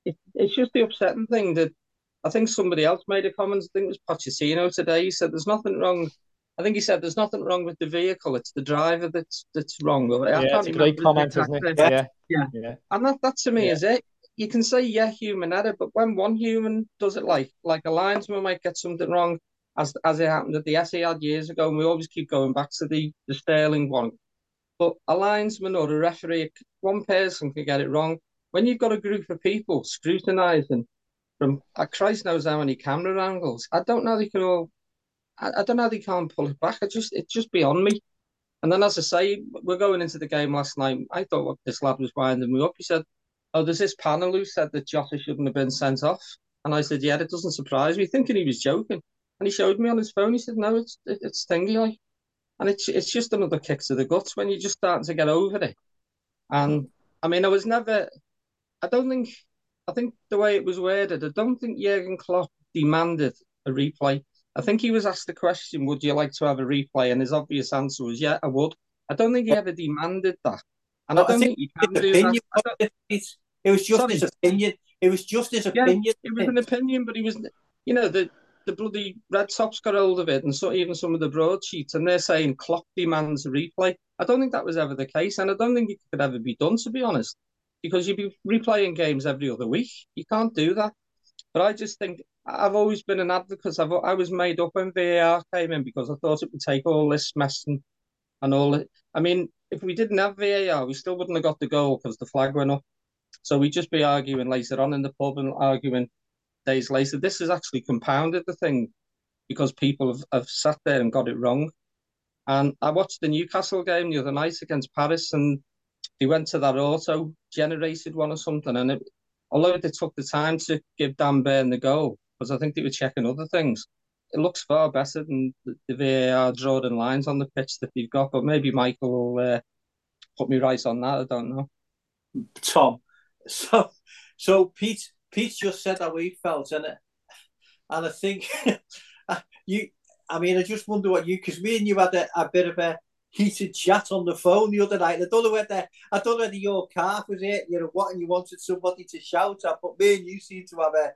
it, it's just the upsetting thing that I think somebody else made a comment. I think it was Pochettino today. He said there's nothing wrong I think he said there's nothing wrong with the vehicle; it's the driver that's that's wrong. I yeah, it's a great comment, isn't it? Yeah. yeah, yeah, And that, that to me yeah. is it. You can say yeah, human error, but when one human does it, like like a linesman might get something wrong, as as it happened at the Etihad years ago, and we always keep going back to the the Sterling one. But a linesman or a referee, one person can get it wrong. When you've got a group of people scrutinising from, uh, Christ knows how many camera angles, I don't know they can all I, I don't know they can't pull it back. It just it's just beyond me. And then, as I say, we're going into the game last night. I thought well, this lad was winding me up. He said, "Oh, there's this panel who said that Jota shouldn't have been sent off." And I said, "Yeah, it doesn't surprise me." Thinking he was joking, and he showed me on his phone. He said, "No, it's it, it's thingy like." And it's it's just another kick to the guts when you're just starting to get over it. And I mean, I was never. I don't think. I think the way it was worded, I don't think Jurgen Klopp demanded a replay. I think he was asked the question, "Would you like to have a replay?" And his obvious answer was, "Yeah, I would." I don't think he ever demanded that, and I don't I think, think you can do that. It was just Sorry. his opinion. It was just his yeah, opinion. It was an opinion, but he was, you know, the the bloody red tops got hold of it, and so even some of the broadsheets, and they're saying Klopp demands a replay. I don't think that was ever the case, and I don't think it could ever be done, to be honest, because you'd be replaying games every other week. You can't do that. But I just think I've always been an advocate. I've, I was made up when VAR came in because I thought it would take all this mess and, and all it. I mean, if we didn't have VAR, we still wouldn't have got the goal because the flag went up. So we'd just be arguing later on in the pub and arguing days later. This has actually compounded the thing because people have, have sat there and got it wrong. And I watched the Newcastle game the other night against Paris, and they went to that auto generated one or something. And it, although they took the time to give Dan Burn the goal, because I think they were checking other things. It looks far better than the, the VAR drawing lines on the pitch that they've got, but maybe Michael will uh, put me right on that. I don't know. Tom, so so Pete Pete just said how he felt, and and I think you. I mean, I just wonder what you because me and you had a, a bit of a heated chat on the phone the other night. I don't know whether I don't know whether your calf was it, you know what, and you wanted somebody to shout at, but me and you seem to have a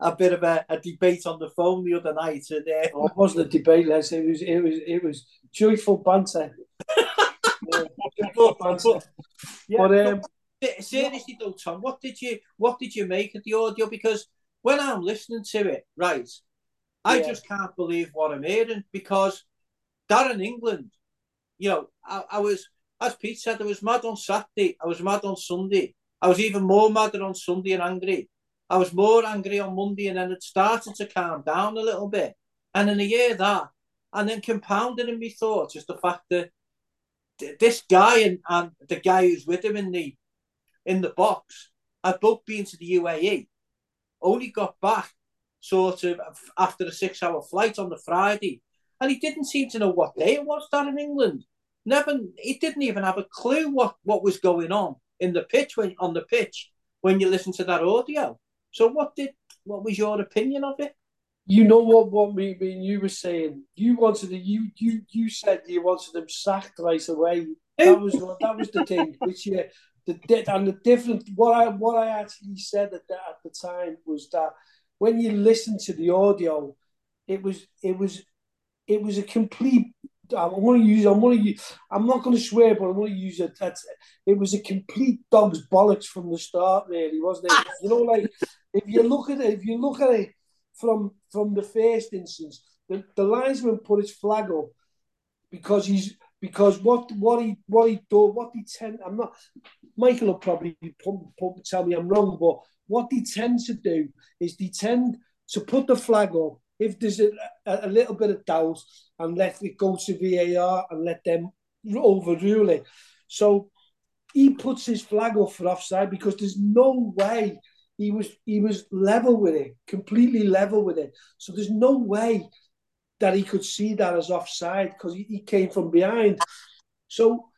a bit of a, a debate on the phone the other night. And, uh... oh, it wasn't a debate, Les. It was it was it was joyful banter. yeah, joyful banter. Yeah, but, um, seriously though, Tom, what did you what did you make of the audio? Because when I'm listening to it, right, I yeah. just can't believe what I'm hearing because Darren England you know, I, I was, as Pete said, I was mad on Saturday. I was mad on Sunday. I was even more mad on Sunday and angry. I was more angry on Monday, and then it started to calm down a little bit. And in a year that, and then compounded in my thoughts is the fact that this guy and, and the guy who's with him in the in the box had both been to the UAE, only got back sort of after a six hour flight on the Friday. And he didn't seem to know what day it was Darren England. Never he didn't even have a clue what, what was going on in the pitch when on the pitch when you listen to that audio. So what did what was your opinion of it? You know what what me, me you were saying. You wanted the you you you said you wanted them sacked right away. That was that was the thing. Which yeah, the and the different what I what I actually said at the, at the time was that when you listen to the audio, it was it was it was a complete. I'm going to use. I'm going to. Use, I'm not going to swear, but I'm going to use it. That's. It was a complete dog's bollocks from the start, really, wasn't it? you know, like if you look at it, if you look at it from from the first instance, the, the linesman put his flag up because he's because what what he what he do what he tend I'm not Michael will probably pump, pump, tell me I'm wrong, but what they tend to do is they tend to put the flag up if there's a, a, little bit of doubt and let it go to VAR and let them overrule it. So he puts his flag up for offside because there's no way he was he was level with it, completely level with it. So there's no way that he could see that as offside because he, he, came from behind. So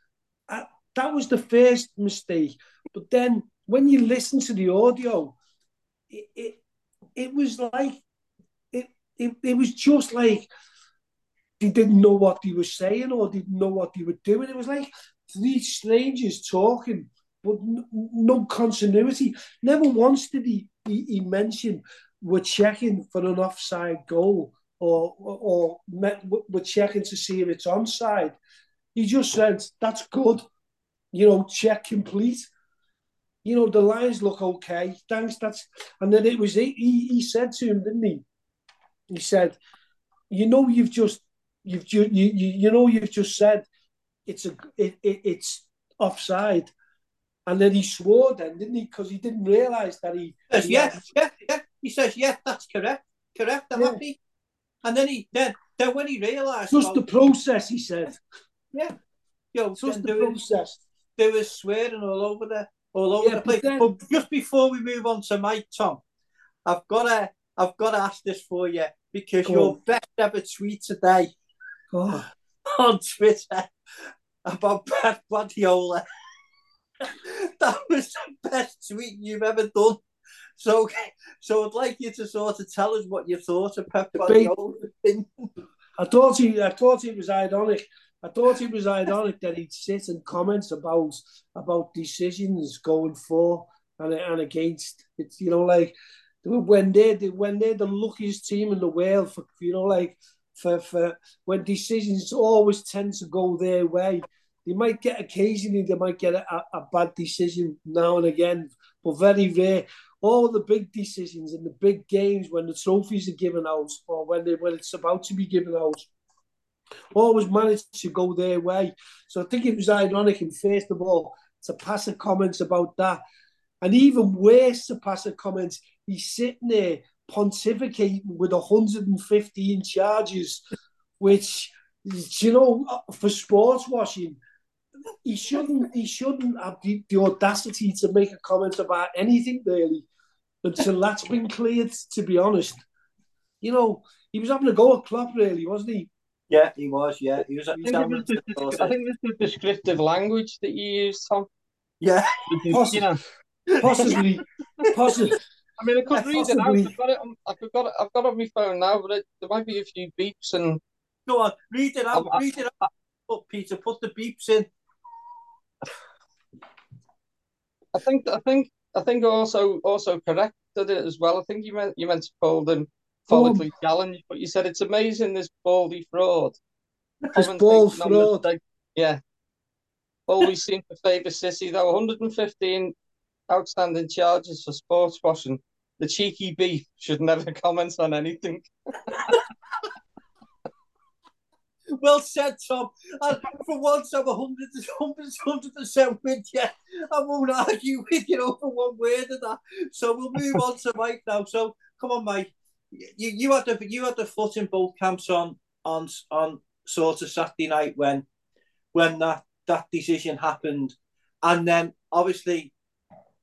that was the first mistake. But then when you listen to the audio, it it, it was like it, it it was just like they didn't know what they were saying or didn't know what they were doing. It was like three strangers talking, but no continuity. Never once did he, he, he mention we're checking for an offside goal or or, or we're checking to see if it's onside. He just said that's good, you know, check complete you know, the lines look okay. Thanks. That's and then it was he, he said to him, didn't he? He said, you know, you've just you've you you, you know you've just said it's a it, it it's offside. And then he swore then, didn't he? Because he didn't realise that he, says, he yeah, yeah, yeah. He says, yeah, that's correct. Correct, I'm yeah. happy. And then he then then when he realised Just the process, he said. Yeah. Yo, just the process. There was swearing all over there all over yeah, the place. But, then... but, just before we move on to Mike Tom, I've got to I've got to ask this for you because Go your on. best ever tweet today on Twitter about Pep Guardiola. that was the best tweet you've ever done. So, so I'd like you to sort of tell us what you thought of Pep Guardiola. I thought he, I thought he was ironic I thought it was ironic that he'd sit and comment about about decisions going for and, and against. It's you know like when they when they're the luckiest team in the world for you know like for for when decisions always tend to go their way. They might get occasionally they might get a, a bad decision now and again, but very rare. All the big decisions in the big games when the trophies are given out or when they when it's about to be given out always managed to go their way. So I think it was ironic, and first of all, to pass a comments about that. And even worse to pass a comments, he's sitting there pontificating with 115 charges, which, you know, for sports washing, he shouldn't he shouldn't have the, the audacity to make a comment about anything really until that's been cleared, to be honest. You know, he was having a go at Klopp, really, wasn't he? Yeah, he was. Yeah, he was. I think, was the, I think it was the descriptive language that you used, Tom. Yeah, possibly. You know. possibly. possibly. I mean, I could read possibly. it out. I've got it. On, I've got it. I've got it on my phone now, but it, there might be a few beeps and. Go on, read it out. read it out. Put Peter. Put the beeps in. I think. I think. I think also also corrected it as well. I think you meant you meant to call them follically challenged, but you said it's amazing this baldy fraud. This ball fraud. yeah. Always seem to favour City, though 115 outstanding charges for sports washing. The cheeky beef should never comment on anything. well said, Tom. And for once, I'm 100 100% with you. I won't argue with you over one word of that. So we'll move on to Mike now. So come on, Mike. You, you had the you had the foot in both camps on on on sort of Saturday night when when that that decision happened, and then obviously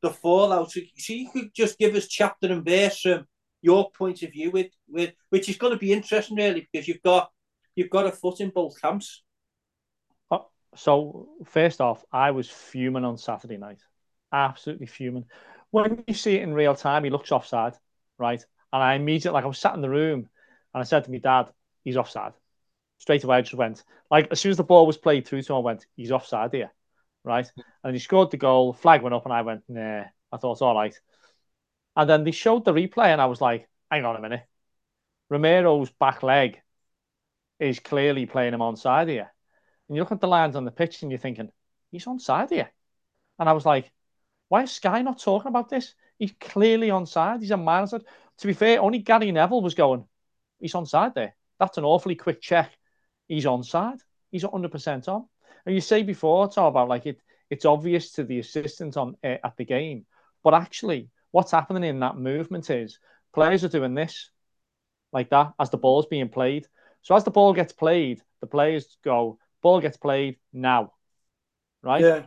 the fallout. So you could just give us chapter and verse from your point of view with with which is going to be interesting really because you've got you've got a foot in both camps. Oh, so first off, I was fuming on Saturday night, absolutely fuming. When you see it in real time, he looks offside, right? And I immediately, like, I was sat in the room, and I said to my dad, "He's offside." Straight away, I just went like as soon as the ball was played through to him, I went, "He's offside here," right? And he scored the goal. Flag went up, and I went, "Nah." I thought, "All right." And then they showed the replay, and I was like, "Hang on a minute." Romero's back leg is clearly playing him onside here. And you look at the lines on the pitch and you're thinking, he's onside here. And I was like, why is Sky not talking about this? He's clearly onside. He's a man. To be fair, only Gary Neville was going, he's onside there. That's an awfully quick check. He's onside. He's 100% on. And you say before, it's all about like it, it's obvious to the assistant on uh, at the game. But actually, what's happening in that movement is players are doing this like that as the ball's being played. So as the ball gets played, the players go, ball gets played now, right? Yeah.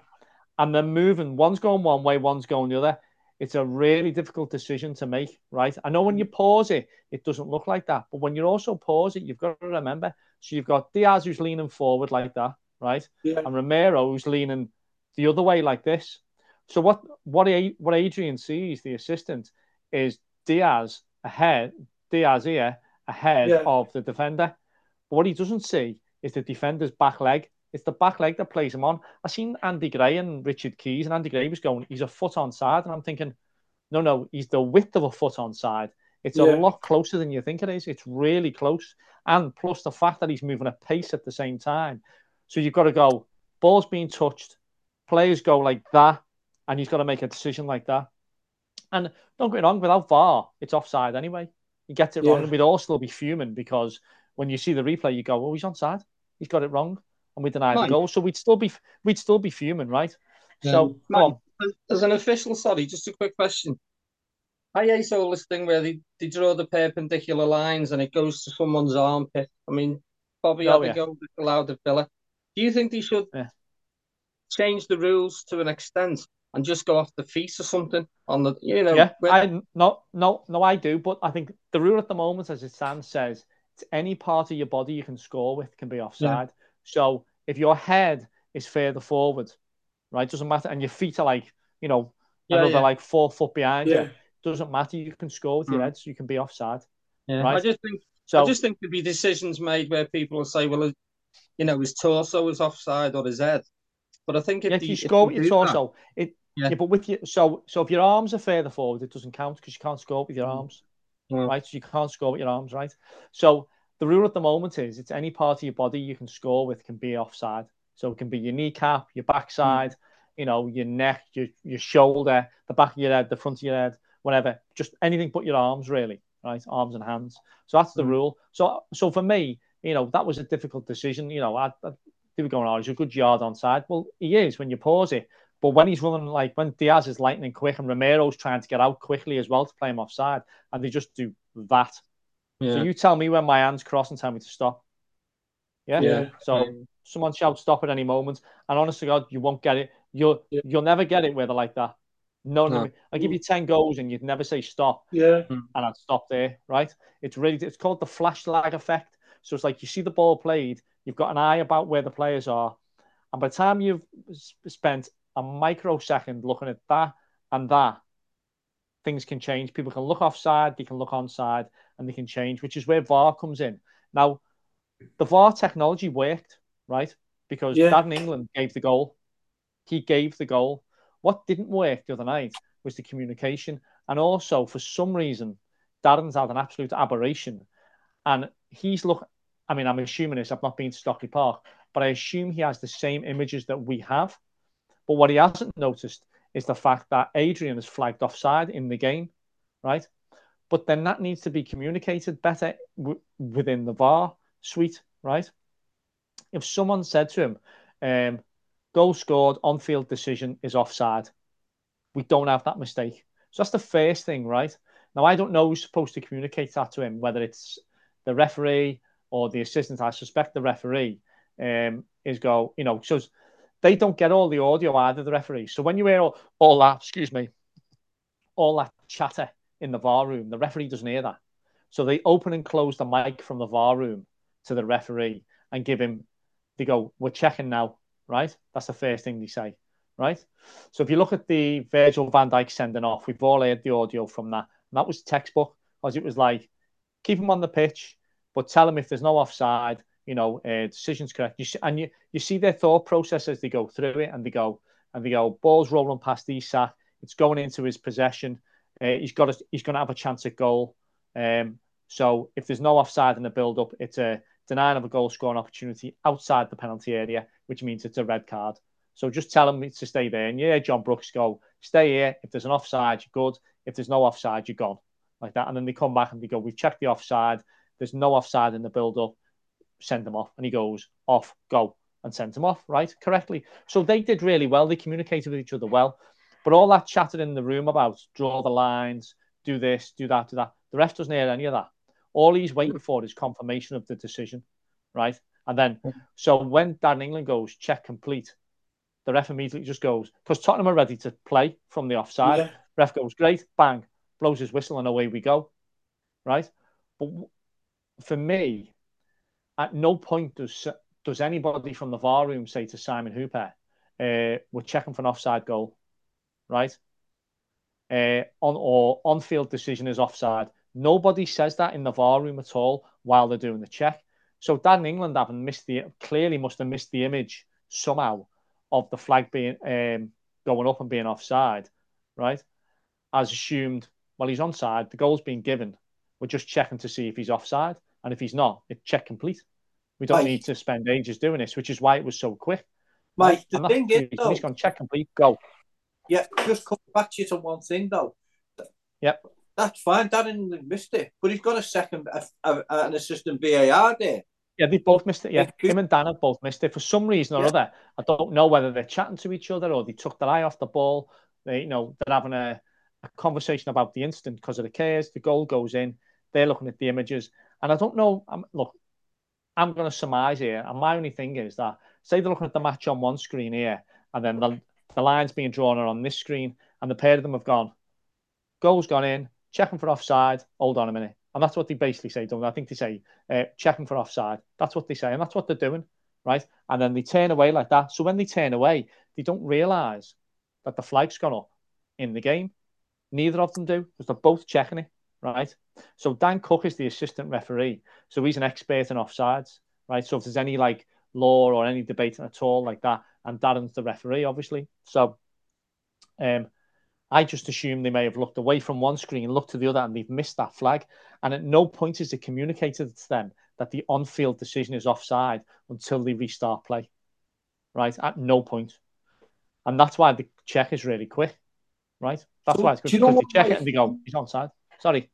And they're moving. One's going one way, one's going the other. It's a really difficult decision to make, right? I know when you pause it, it doesn't look like that. But when you also pause it, you've got to remember. So you've got Diaz who's leaning forward like that, right? Yeah. And Romero who's leaning the other way like this. So what what what Adrian sees, the assistant, is Diaz ahead, Diaz here ahead Yeah. of the defender. But what he doesn't see is the defender's back leg. It's the back leg that plays him on. I seen Andy Gray and Richard Keys, and Andy Gray was going, he's a foot on side. And I'm thinking, no, no, he's the width of a foot on side. It's Yeah. a lot closer than you think it is. It's really close. And plus the fact that he's moving at pace at the same time. So you've got to go, ball's being touched, players go like that, and he's got to make a decision like that. And don't get me wrong, without VAR, it's offside anyway. He gets it wrong, and we'd all still be fuming because when you see the replay, you go, "Oh, he's onside. He's got it wrong," and we deny the goal. So we'd still be we'd still be fuming, right? So Um. As an official, sorry, just a quick question. I all this thing where they, they draw the perpendicular lines and it goes to someone's armpit. I mean, Bobby Oh, had yeah. to go allowed the Villa. Do you think they should Yeah. change the rules to an extent and just go off the feet or something on the you know yeah, when- I no no no I do, but I think the rule at the moment, as it stands, says it's any part of your body you can score with can be offside. So if your head is further forward, right, doesn't matter, and your feet are like you know Yeah, another yeah. like four foot behind Yeah. you, doesn't matter. You can score with your Mm. head, so you can be offside. yeah. right. I just think So I just think there'd be decisions made where people will say, well, you know, his torso is offside or his head. But I think if, yeah, if the- you score with your that- torso, it Yeah. yeah. but with your so so if your arms are further forward, it doesn't count because you can't score with your Mm. arms. Mm. right? So you can't score with your arms, right? So the rule at the moment is it's any part of your body you can score with can be offside. So it can be your kneecap, your backside, you know, your neck, your your shoulder, the back of your head, the front of your head, whatever. Just anything but your arms, really, right? Arms and hands. So that's the Mm. rule. So so for me, you know, that was a difficult decision. You know, I, I they were going, oh, he's a good yard on side. Well, he is when you pause it. But when he's running like when Diaz is lightning quick and Romero's trying to get out quickly as well to play him offside, and they just do that. Yeah. So you tell me when my hands cross and tell me to stop. Yeah. Yeah. So someone shout stop at any moment, and honest to God, you won't get it. You'll Yeah. you'll never get it where they're like that. No, no. No. I give you ten goals and you'd never say stop, Yeah. Hmm. and I'd stop there. Right? It's really it's called the flash lag effect. So it's like you see the ball played, you've got an eye about where the players are, and by the time you've spent a microsecond looking at that and that, things can change. People can look offside, they can look onside, and they can change, which is where VAR comes in. Now, the VAR technology worked, right? Because Yeah. Darren England gave the goal. He gave the goal. What didn't work the other night was the communication. And also, for some reason, Darren's had an absolute aberration. And he's look. I mean, I'm assuming this. I've not been to Stockley Park, but I assume he has the same images that we have. But what he hasn't noticed is the fact that Adrian is flagged offside in the game, right? But then that needs to be communicated better w- within the VAR suite, right? if someone said to him, um, goal scored, on field decision is offside, we don't have that mistake. So that's the first thing, right? Now, I don't know who's supposed to communicate that to him, whether it's the referee or the assistant. I suspect the referee um, is go, you know, so they don't get all the audio either, the referee. So when you hear all, all that, excuse me, all that chatter in the VAR room, the referee doesn't hear that. So they open and close the mic from the VAR room to the referee and give him, they go, we're checking now, right? That's the first thing they say, right? So if you look at the Virgil van Dijk sending off, we've all heard the audio from that. And that was textbook because it was like, keep him on the pitch, but tell him if there's no offside, you know, uh, decision's correct. You see, and you, you see their thought process as they go through it and they go, and they go, ball's rolling past Isak, it's going into his possession. Uh, he's got a, he's going to have a chance at goal. Um, so if there's no offside in the build-up, it's a denying of a goal scoring opportunity outside the penalty area, which means it's a red card. So just tell him to stay there. And yeah, John Brooks go, stay here. If there's an offside, you're good. If there's no offside, you're gone. Like that. And then they come back and they go, we've checked the offside. There's no offside in the build-up. Send them off. And he goes, off, go, and send them off, right? Correctly. So they did really well. They communicated with each other well. But all that chatted in the room about draw the lines, do this, do that, do that. The ref doesn't hear any of that. All he's waiting for is confirmation of the decision, right? And then, so when Darren England goes check complete, the ref immediately just goes because Tottenham are ready to play from the offside. Yeah. Ref goes great, bang, blows his whistle, and away we go, right? But for me, at no point does does anybody from the VAR room say to Simon Hooper, uh, "We're checking for an offside goal," right? Uh, on or on field decision is offside. Nobody says that in the VAR room at all while they're doing the check. So Dan England having missed the clearly must have missed the image somehow of the flag being um, going up and being offside, right? As assumed, well, he's onside. The goal's been given. We're just checking to see if he's offside, and if he's not, it's check complete. We don't need to spend ages doing this, which is why it was so quick. Mike, the thing is, though, he's gone check complete, go. Yeah, just come back to you to one thing though. Yep. That's fine. Dan Darren missed it, but he's got a second, a, a, an assistant VAR there. Yeah, they both missed it. Yeah, him and Dan have both missed it for some reason or yeah. other. I don't know whether they're chatting to each other or they took their eye off the ball. They, you know, they're having a, a conversation about the incident because of the cares. The goal goes in. They're looking at the images, and I don't know. I'm, look, I'm going to surmise here, and my only thing is that say they're looking at the match on one screen here, and then the the lines being drawn are on this screen, and the pair of them have gone. Goal's gone in, checking for offside. Hold on a minute. And that's what they basically say, don't they? I think they say, uh, checking for offside. That's what they say, and that's what they're doing, right? And then they turn away like that. So when they turn away, they don't realise that the flag's gone up in the game. Neither of them do, because they're both checking it, right? So Dan Cook is the assistant referee. So he's an expert in offsides, right? So if there's any like law or any debate at all like that, and Darren's the referee, obviously. So um, I just assume they may have looked away from one screen, and looked to the other, and they've missed that flag. And at no point is it communicated to them that the on field decision is offside until they restart play. Right? At no point. And that's why the check is really quick. Right? That's so, why it's good because they check it and they go, he's onside. Sorry.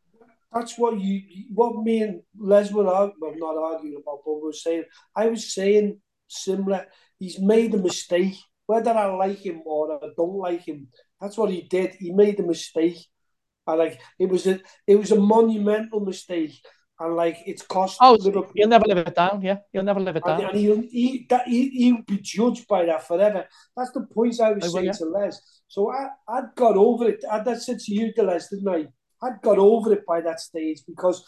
That's what you, what me and Les were well, not arguing about, but we were saying. I was saying similar. He's made a mistake. Whether I like him or I don't like him, that's what he did. He made a mistake. And like it was a it was a monumental mistake. And like it's cost Oh Liverpool. he'll never live it down, yeah. He'll never live it down. And, and he'll he, that, he he'll be judged by that forever. That's the point I was I saying will, yeah. to Les. So I, I'd got over it. I that said to you, Les, didn't I? I'd got over it by that stage because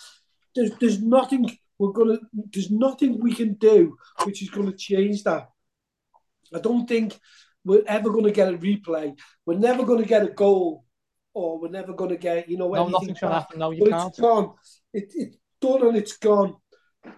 there's there's nothing we're gonna there's nothing we can do which is gonna change that. I don't think we're ever going to get a replay. We're never going to get a goal, or we're never going to get you know no, nothing's to happen. No, you but can't. It's gone. It, it's done and it's gone.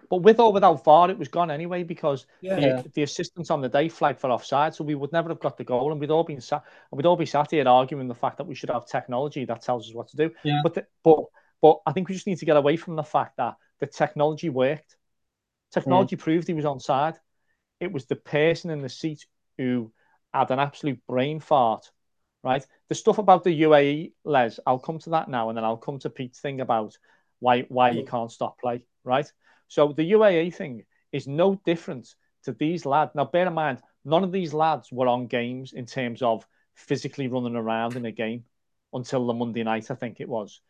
But with or without VAR, it was gone anyway because yeah. the, the assistants on the day flagged for offside, so we would never have got the goal, and we'd all been sat, and we'd all be sat here arguing the fact that we should have technology that tells us what to do. Yeah. But the, but but I think we just need to get away from the fact that the technology worked. Technology mm. proved he was on side. It was the person in the seat who had an absolute brain fart, right? The stuff about the UAE, Les, I'll come to that now, and then I'll come to Pete's thing about why why you can't stop play, right? So the UAE thing is no different to these lads. Now, bear in mind, none of these lads were on games in terms of physically running around in a game until the Monday night, I think it was.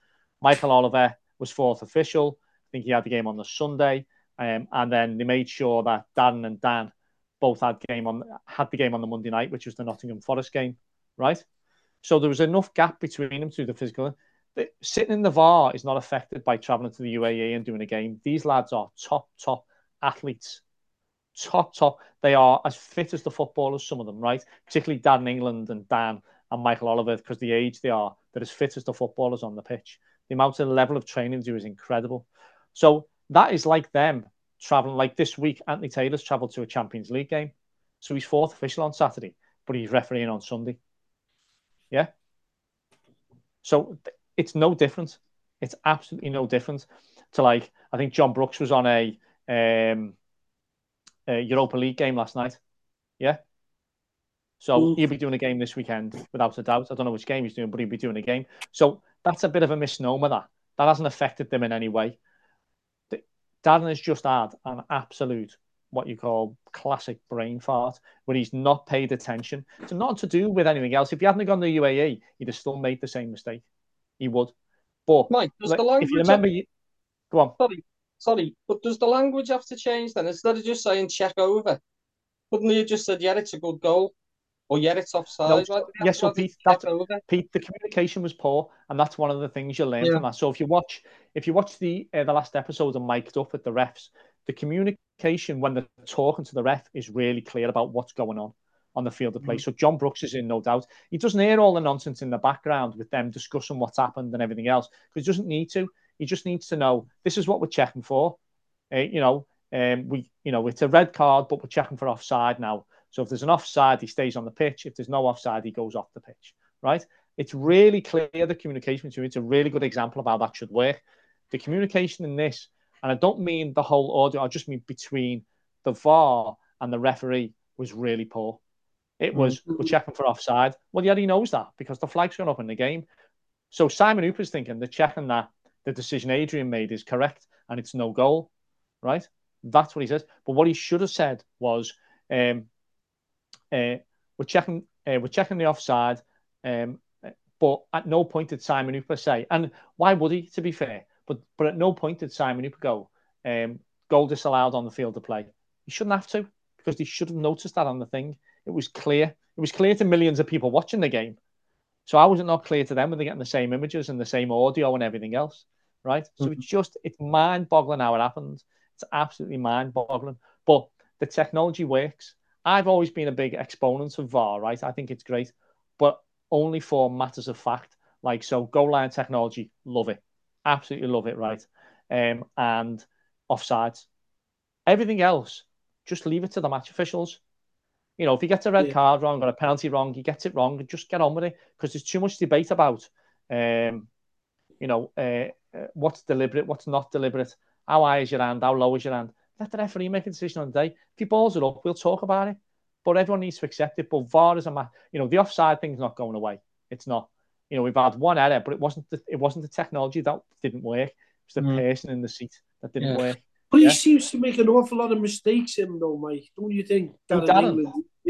Michael Oliver was fourth official. I think he had the game on the Sunday. Um, and then they made sure that Dan and Dan both had game on had the game on the Monday night, which was the Nottingham Forest game, right? So there was enough gap between them to the physical. Sitting in the VAR is not affected by travelling to the UAE and doing a game. These lads are top, top athletes. Top, top. They are as fit as the footballers, some of them, right? Particularly Dan England and Dan and Michael Oliver, because the age they are, they're as fit as the footballers on the pitch. The amount of level of training they do is incredible. So that is like them traveling. Like this week, Anthony Taylor's travelled to a Champions League game. So he's fourth official on Saturday, but he's refereeing on Sunday. Yeah. So it's no different. It's absolutely no different to like I think John Brooks was on a, um, a Europa League game last night. Yeah. So mm. he'll be doing a game this weekend without a doubt. I don't know which game he's doing, but he'll be doing a game. So that's a bit of a misnomer. That that hasn't affected them in any way. Darren has just had an absolute what you call classic brain fart where he's not paid attention. It's not to do with anything else. If he hadn't gone to the UAE, he'd have still made the same mistake. He would. But Mike, does like, the language if you remember, have... you... go on. Sorry, sorry, but does the language have to change then? Instead of just saying check over, couldn't you just said yeah, it's a good goal? Or yeah, it's offside. No, yes, so Pete, that, Pete, the communication was poor, and that's one of the things you learn yeah. from that. So if you watch, if you watch the uh, the last episode of Mic'd Up with the refs, the communication when they're talking to the ref is really clear about what's going on on the field of play. Mm-hmm. So John Brooks is in no doubt. He doesn't hear all the nonsense in the background with them discussing what's happened and everything else because he doesn't need to. He just needs to know this is what we're checking for. Uh, you know, um, we you know it's a red card, but we're checking for offside now. So if there's an offside, he stays on the pitch. If there's no offside, he goes off the pitch, right? It's really clear the communication between it's a really good example of how that should work. The communication in this, and I don't mean the whole audio, I just mean between the VAR and the referee was really poor. It was mm-hmm. we're checking for offside. Well, yeah, he knows that because the flag's gone up in the game. So Simon Hooper's thinking they're checking that the decision Adrian made is correct and it's no goal, right? That's what he says. But what he should have said was, um, uh, we're checking uh, we're checking the offside, um, but at no point did Simon Hooper say, and why would he? To be fair, but but at no point did Simon Hooper go um, goal disallowed on the field of play. He shouldn't have to because he should have noticed that on the thing. It was clear. It was clear to millions of people watching the game. So I was it not clear to them when they're getting the same images and the same audio and everything else, right? So mm-hmm. it's just it's mind-boggling how it happened. It's absolutely mind-boggling. But the technology works. I've always been a big exponent of VAR, right? I think it's great, but only for matters of fact. Like so, goal line technology, love it, absolutely love it, right? Um, and offsides, everything else, just leave it to the match officials. You know, if he gets a red yeah. card wrong or a penalty wrong, he gets it wrong, just get on with it because there's too much debate about, um, you know, uh, uh, what's deliberate, what's not deliberate, how high is your hand, how low is your hand. Let the referee make a decision on the day. If he balls it up, we'll talk about it. But everyone needs to accept it. But VAR is a matter. You know, the offside thing's not going away. It's not. You know, we've had one error, but it wasn't the, it wasn't the technology that didn't work. It was the mm. person in the seat that didn't yeah. work. But yeah. he seems to make an awful lot of mistakes, him though, Mike. Don't you think?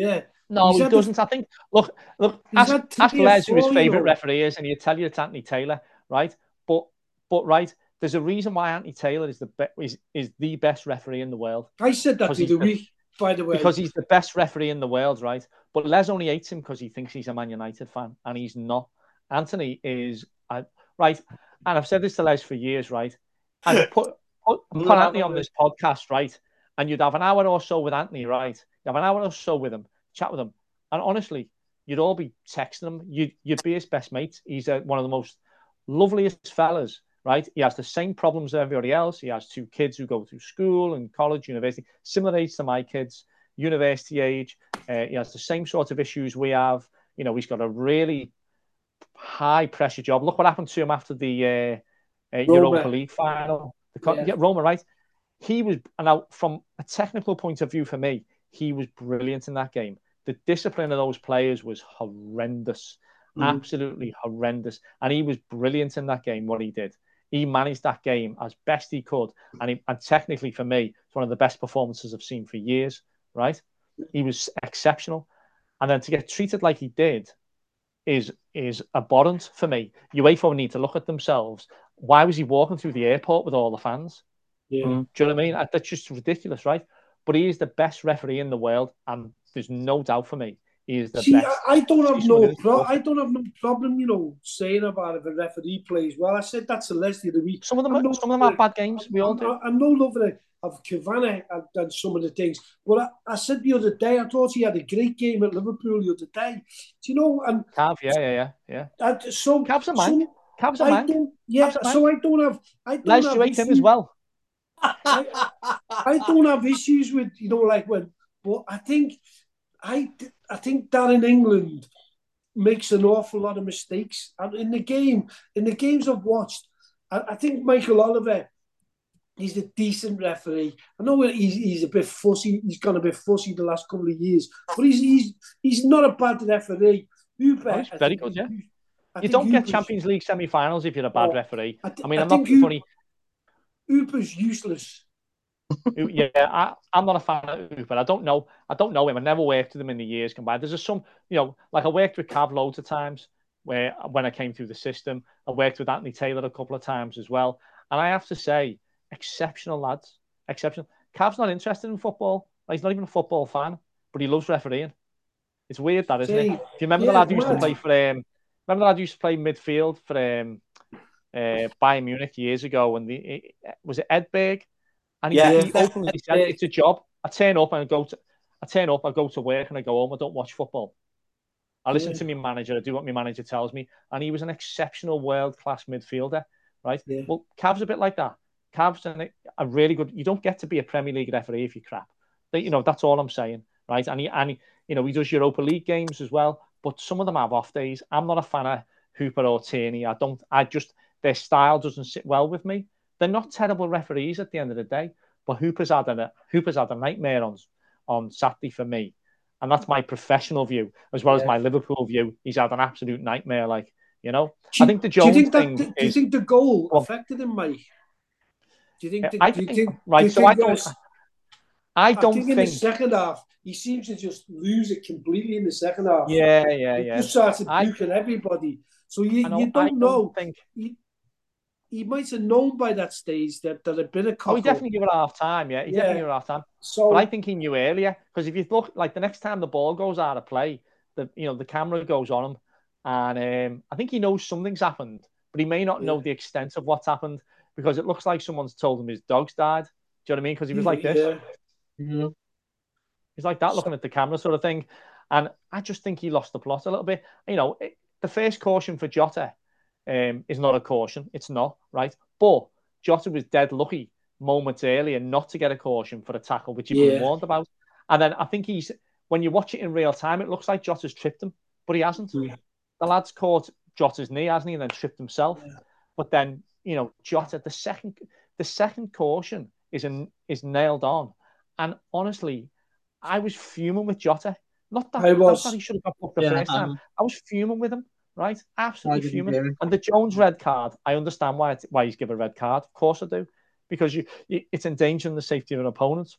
Yeah. No, he's he doesn't. The... I think. Look, look. Ask, ask Les who his favourite referee is, and he'll tell you it's Anthony Taylor, right? But, but right, there's a reason why Anthony Taylor is the be- is, is the best referee in the world. I said that the other week, by the way. Because he's the best referee in the world, right? But Les only hates him because he thinks he's a Man United fan, and he's not. Anthony is uh, right, and I've said this to Les for years, right? And put put, put Anthony on this podcast, right? And you'd have an hour or so with Anthony, right? Have an hour or so with him, chat with him, and honestly, you'd all be texting him. You'd you'd be his best mate. He's uh, one of the most loveliest fellas right? He has the same problems as everybody else. He has two kids who go through school and college, university, similar age to my kids, university age. Uh, he has the same sort of issues we have. You know, he's got a really high pressure job. Look what happened to him after the uh, uh, Europa League final. The, yeah. yeah, Roma, right? He was, and now from a technical point of view for me, he was brilliant in that game. The discipline of those players was horrendous, mm. absolutely horrendous. And he was brilliant in that game, what he did he managed that game as best he could. And, he, and technically, for me, it's one of the best performances I've seen for years right? He was exceptional. And then to get treated like he did is is abhorrent for me. UEFA need to look at themselves. Why was he walking through the airport with all the fans? Yeah. Do you know what I mean? That's just ridiculous, right? But he is the best referee in the world, and there's no doubt for me he is the See, best. I, I don't have He's no pro- I don't have no problem, you know, saying about if a referee plays well. I said that to Leslie the week. Some of them, I'm are, no- some of them are bad games. We all I'm, do. I'm no lover of Kavanagh and, and some of the things. But I, I said the other day, I thought he had a great game at Liverpool the other day. Do you know? And Cav, yeah, yeah, yeah, yeah. I, so Cav's a man. Cav's a man. Yeah, a so I don't have. I don't Les, have you hate him as well. I don't have issues with you know like when, but I think I I think that in England makes an awful lot of mistakes. And in the game, in the games I've watched, I, I think Michael Oliver, he's a decent referee. I know he's, he's a bit fussy. He's gone a bit fussy the last couple of years, but he's he's he's not a bad referee. Hooper, Oh, very good, yeah. I You don't get Champions League semi-finals if you're a bad Oh, referee. I, th- I mean, I I'm not funny. Hooper's useless. yeah, I, I'm not a fan of Hooper. I don't know. I don't know him. I never worked with him in the years gone by. There's just some, you know, like I worked with Cav loads of times where when I came through the system. I worked with Anthony Taylor a couple of times as well. And I have to say, exceptional lads. Exceptional. Cav's not interested in football. Like, he's not even a football fan, but he loves refereeing. It's weird that, isn't it? Do you remember yeah, the lad who used to play for um remember the lad who used to play midfield for um uh Bayern Munich years ago and the was it Edberg? And he, Yeah. he openly said it's a job. I turn up and I go to I turn up, I go to work and I go home, I don't watch football. I listen Yeah. to my manager, I do what my manager tells me, and he was an exceptional world class midfielder, right? Yeah. Well, Cav's a bit like that. Cav's an, a really good. You don't get to be a Premier League referee if you crap. You know that's all I'm saying, right? And he and he, you know he does Europa League games as well, but some of them have off days. I'm not a fan of Hooper or Tierney. I don't. I just their style doesn't sit well with me. They're not terrible referees at the end of the day, but Hooper's had a Hooper's had a nightmare on on Saturday for me, and that's my professional view as well as my Liverpool view. He's had an absolute nightmare, like you know. Do I think the do you think that? thing Do you think the goal Go on. affected him, Mike? Do you think? The- I you think- think? right, you so I don't- I don't think, in the second half he seems to just lose it completely in the second half. Yeah, yeah, he yeah. just started I- everybody. So you, I know, you I don't know. think. He, he might have known by that stage that that had been a Oh, cock he definitely gave it half time. Yeah, he Yeah. definitely gave it half time. So But I think he knew earlier because if you look like the next time the ball goes out of play, the you know the camera goes on him, and um, I think he knows something's happened, but he may not know the extent of what's happened because it looks like someone's told him his dog's died. Do you know what I mean? Because he was like this. Yeah. He's like that, looking at the camera, sort of thing. And I just think he lost the plot a little bit. You know, it, the first caution for Jota um, is not a caution. It's not, right? But Jota was dead lucky moments earlier not to get a caution for a tackle, which he was Yeah. warned about. And then I think he's, when you watch it in real time, it looks like Jota's tripped him, but he hasn't. Yeah. The lad's caught Jota's knee, hasn't he? And then tripped himself. Yeah. But then, you know, Jota, the second, the second caution is an, is nailed on. And honestly, I was fuming with Jota. Not that, I was. not that he should have got booked the Yeah, first time. um, I was fuming with him, right? Absolutely fuming. And the Jones red card, I understand why it's, why he's given a red card. Of course I do, because you, you it's endangering the safety of an opponent.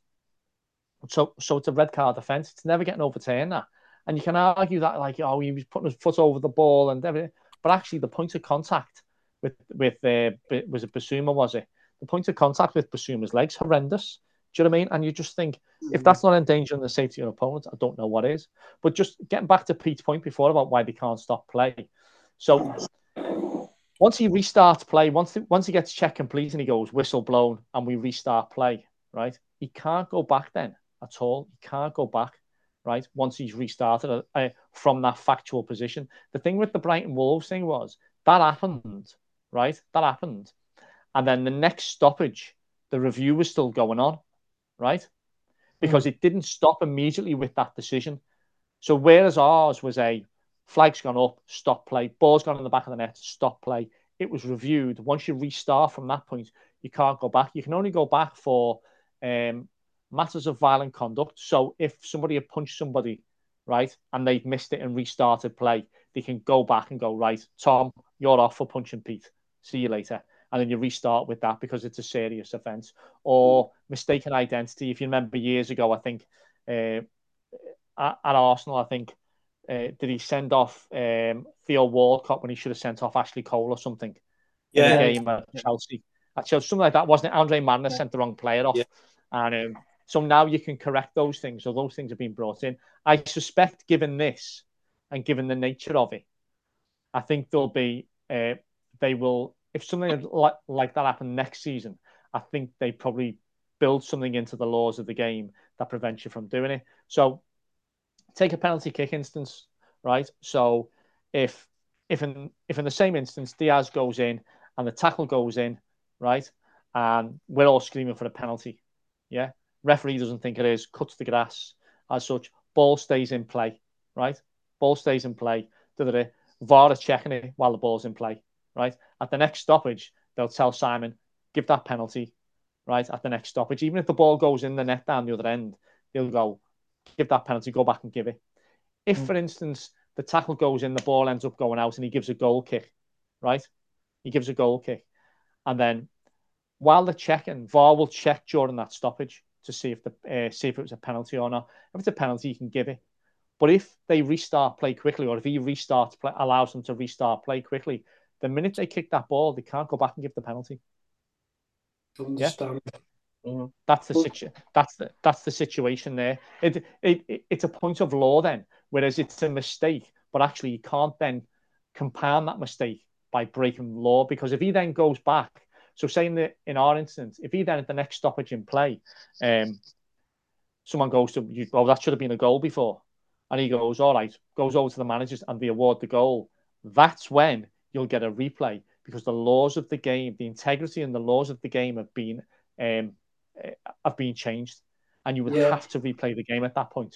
So so it's a red card offence. It's never getting overturned that. And you can argue that like oh he was putting his foot over the ball and everything, but actually the point of contact with with uh, was it Bissouma was it? The point of contact with Bissouma's legs horrendous. Do you know what I mean? And you just think if that's not endangering the safety of an opponent, I don't know what is. But just getting back to Pete's point before about why they can't stop play. So once he restarts play, once once he gets check complete and he goes whistle blown and we restart play, right? He can't go back then at all. He can't go back, right? Once he's restarted uh, uh, from that factual position. The thing with the Brighton Wolves thing was that happened, right? That happened, and then the next stoppage, the review was still going on, right? Because it didn't stop immediately with that decision. So whereas ours was a flag's gone up, stop play, ball's gone in the back of the net, stop play. It was reviewed. Once you restart from that point, you can't go back. You can only go back for um, matters of violent conduct. So if somebody had punched somebody, right, and they've missed it and restarted play, they can go back and go, right, Tom, you're off for punching Pete. See you later. And then you restart with that because it's a serious offence. Or mistaken identity. If you remember years ago, I think uh, at, at, Arsenal, I think, uh, did he send off um, Theo Walcott when he should have sent off Ashley Cole or something? Yeah. In the game at Chelsea. At Chelsea, something like that, wasn't it? Andre Marriner yeah. sent the wrong player off. Yeah. And um, so now you can correct those things, or those things have been brought in. I suspect, given this and given the nature of it, I think there'll be, uh, they will, if something like, like that happened next season, I think they probably build something into the laws of the game that prevents you from doing it. So take a penalty kick instance, right? So if if in if in the same instance Diaz goes in and the tackle goes in, right, and we're all screaming for a penalty, yeah, referee doesn't think it is, cuts the grass as such, ball stays in play, right? Ball stays in play. Da-da-da. VAR are checking it while the ball's in play, right? At the next stoppage, they'll tell Simon, give that penalty, right? At the next stoppage, even if the ball goes in the net down the other end, they'll go, give that penalty, go back and give it. If, mm. for instance, the tackle goes in, the ball ends up going out, and he gives a goal kick, right? He gives a goal kick, and then while they're checking, VAR will check during that stoppage to see if the uh, see if it was a penalty or not. If it's a penalty, you can give it. But if they restart play quickly, or if he restarts play, allows them to restart play quickly, the minute they kick that ball, they can't go back and give the penalty. Understand. Yeah? Mm-hmm. That's the situ- That's the that's the situation there. It, it, it it's a point of law then, whereas it's a mistake, but actually you can't then compound that mistake by breaking law because if he then goes back, so saying that in our instance, if he then at the next stoppage in play, um, someone goes to you, well, that should have been a goal before, and he goes, all right, goes over to the managers and they award the goal. That's when you'll get a replay because the laws of the game, the integrity and the laws of the game have been um, uh, have been changed, and you would yeah. have to replay the game at that point,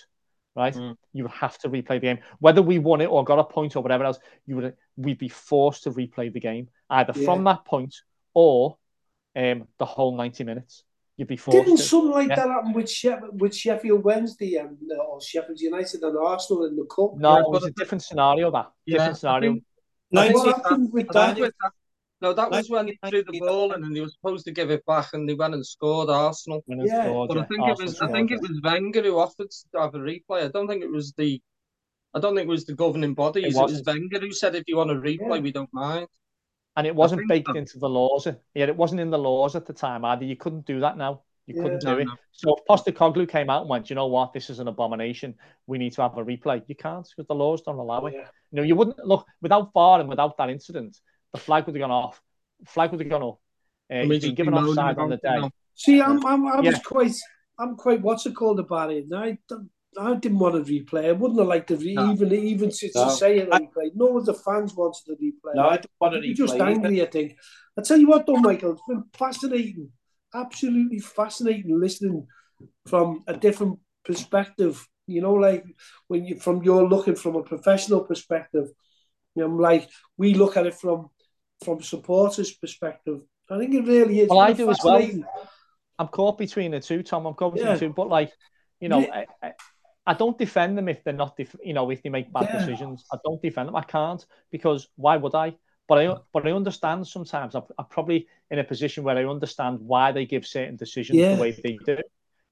right? Mm. You would have to replay the game, whether we won it or got a point or whatever else. You would we'd be forced to replay the game either yeah. from that point or um, the whole ninety minutes. You'd be forced. Didn't to. something like yeah. that happen with Sheffield, with Sheffield Wednesday and uh, or Sheffield United and Arsenal in the cup? No, it was a different scenario. That different scenario. 90, what happened with that? No, that was when he threw the ball in and he was supposed to give it back and they went and scored Arsenal. Yeah. Scored, but I think Arsenal it was I think it was Wenger who offered to have a replay. I don't think it was the I don't think it was the governing body. It, it was Wenger who said if you want a replay, yeah. we don't mind. And it wasn't baked that... into the laws. Yeah, it wasn't in the laws at the time either. You couldn't do that now. You yeah. couldn't do it. No. So if Postecoglou came out and went, you know what, this is an abomination. We need to have a replay. You can't because the laws don't allow it. Yeah. You know, you wouldn't look without VAR and without that incident the flag would have gone off. Flag would have gone up. Uh, he's been given offside on the day. See, I'm, I'm, I was yeah. quite, I'm quite, what's it called about it? I, I didn't want to replay. I wouldn't have liked to re- no. even, even to, no. to say it replay. No of the fans wanted to replay. No, I don't want to replay. You Just angry, I think. I tell you what, though, Michael, it's been fascinating, absolutely fascinating listening from a different perspective. You know, like when you from you're looking from a professional perspective. You know, like we look at it from from supporters' perspective. I think it really is. Well, I do as well. I'm caught between the two, Tom. I'm caught between yeah. the two, but like, you know, yeah. I, I, I, don't defend them if they're not, def- you know, if they make bad yeah. decisions. I don't defend them. I can't because why would I? But I, but I understand sometimes. I'm, I'm probably in a position where I understand why they give certain decisions the way they do,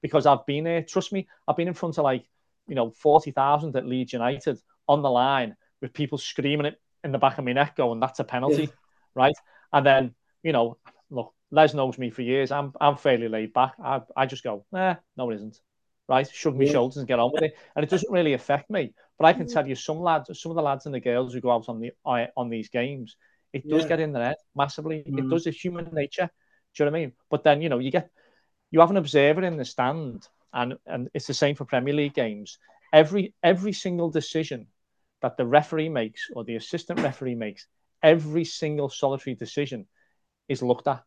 because I've been there. Trust me, I've been in front of like, you know, forty thousand at Leeds United on the line with people screaming it in the back of my neck, going, "That's a penalty." right? And then, you know, look, Les knows me for years. I'm I'm fairly laid back. I, I just go, eh, no, it isn't. Right? Shrug my yeah. shoulders and get on with it. And it doesn't really affect me. But I can tell you some lads, some of the lads and the girls who go out on the on these games, it does yeah. get in their head massively. Mm. It does. It's human nature. Do you know what I mean? But then, you know, you get you have an observer in the stand, and and it's the same for Premier League games. Every every single decision that the referee makes or the assistant referee makes every single solitary decision is looked at.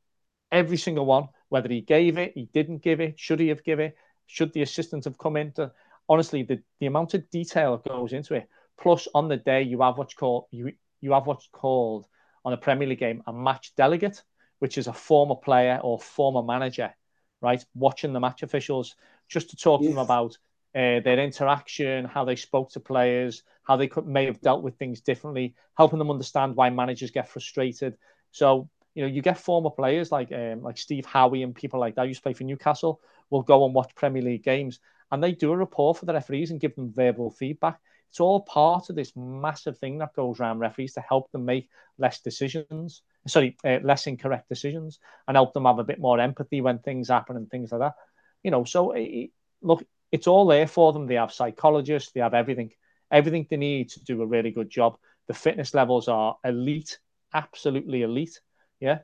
Every single one, whether he gave it, he didn't give it, should he have given it, should the assistant have come in to honestly the, the amount of detail that goes into it. Plus on the day you have what's called you you have what's called on a Premier League game a match delegate, which is a former player or former manager, right, watching the match officials just to talk yes. to them about uh, their interaction, how they spoke to players, how they could, may have dealt with things differently, helping them understand why managers get frustrated. So you know, you get former players like um, like Steve Howey and people like that used to play for Newcastle will go and watch Premier League games and they do a report for the referees and give them verbal feedback. It's all part of this massive thing that goes around referees to help them make less decisions, sorry, uh, less incorrect decisions, and help them have a bit more empathy when things happen and things like that. You know, so it, look, it's all there for them. They have psychologists, they have everything, everything they need to do a really good job. The fitness levels are elite, absolutely elite. Yeah.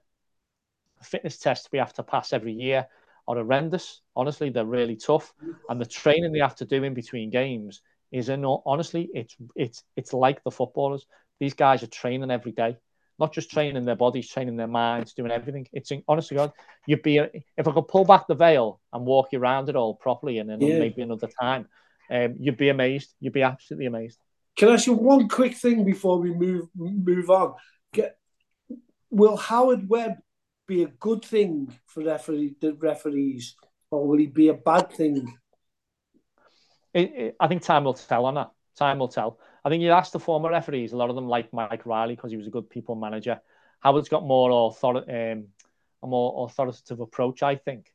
The fitness test we have to pass every year are horrendous. Honestly, they're really tough. And the training they have to do in between games is in. honestly, it's it's it's like the footballers. These guys are training every day, not just training their bodies, training their minds, doing everything. It's honestly, God, you'd be if I could pull back the veil and walk you around it all properly, and then yeah. maybe another time, um, you'd be amazed. You'd be absolutely amazed. Can I ask you one quick thing before we move move on? Get, will Howard Webb be a good thing for referee, the referees, or will he be a bad thing? It, it, I think time will tell on that. Time will tell. I think you ask the former referees, a lot of them like Mike Riley because he was a good people manager. Howard's got more author- um, a more authoritative approach, I think,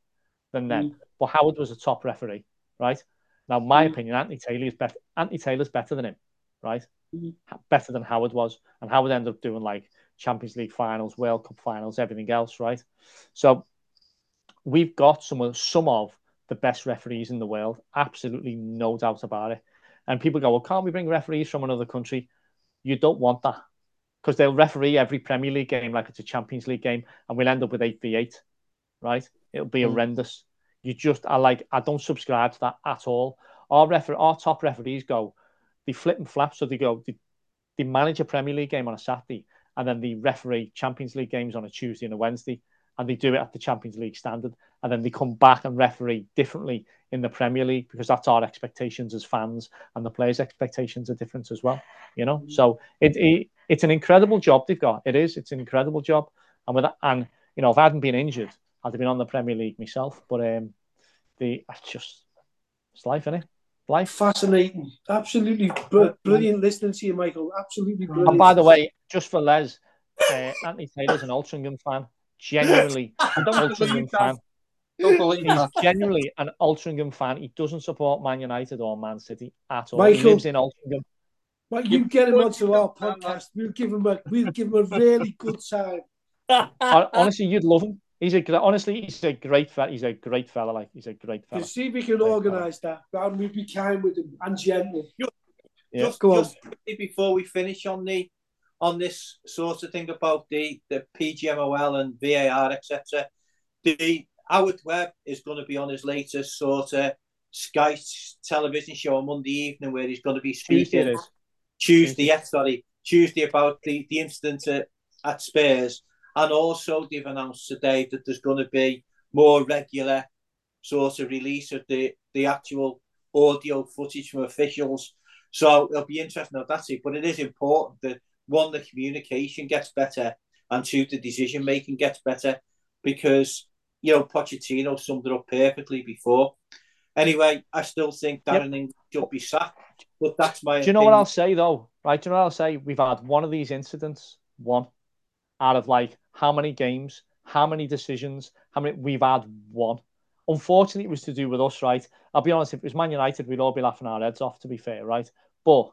than them. Mm. But Howard was a top referee, right? Now, my mm. opinion, Anthony Taylor is better. Anthony Taylor's better than him, right? Mm. Better than Howard was, and Howard ended up doing like Champions League finals, World Cup finals, everything else, right? So we've got some of some of the best referees in the world, absolutely no doubt about it. And people go, well, can't we bring referees from another country? You don't want that because they'll referee every Premier League game like it's a Champions League game, and we'll end up with eight v eight, right? It'll be mm. horrendous. You just, I like, I don't subscribe to that at all. Our refer, our top referees go, they flip and flap, so they go, they, they manage a Premier League game on a Saturday, and then the referee Champions League games on a Tuesday and a Wednesday, and they do it at the Champions League standard, and then they come back and referee differently in the Premier League because that's our expectations as fans, and the players' expectations are different as well. You know, so it, it it's an incredible job they've got. It is. It's an incredible job, and with that, and you know, if I hadn't been injured, I'd have been on the Premier League myself. But um, the it's just it's life, isn't it? Life. Fascinating. Absolutely br- brilliant listening to you, Michael. Absolutely brilliant. And by the way, just for Les, uh, Anthony Taylor's an Altrincham fan. Genuinely an Altrincham fan. Don't believe He's that. genuinely an Altrincham fan. He doesn't support Man United or Man City at all. Michael, he lives in Altrincham. Well, you, you get him onto our podcast. We'll give him a we'll give him a really good time. Honestly, you'd love him. He's a honestly, he's a great fella. He's a great fella. Like he's a great fella. You see, if we can organise that, and we'll be kind with him and gentle. Just, yeah. just, Go just before we finish on the on this sort of thing about the the PGMOL and VAR, etc. The Howard Webb is going to be on his latest sort of Sky television show on Monday evening, where he's going to be speaking. Tuesday, Tuesday, yeah, sorry, Tuesday about the the incident at, at Spurs and also, they've announced today that there's going to be more regular sort of release of the, the actual audio footage from officials. So it'll be interesting how that's it. But it is important that one, the communication gets better, and two, the decision making gets better because you know Pochettino summed it up perfectly before. Anyway, I still think Darren yep. should be sacked, but that's my. Do you know what I'll say though? Right? Do you know what I'll say? We've had one of these incidents, one out of like how many games, how many decisions, how many we've had one. Unfortunately, it was to do with us, right? I'll be honest, if it was Man United, we'd all be laughing our heads off, to be fair, right? But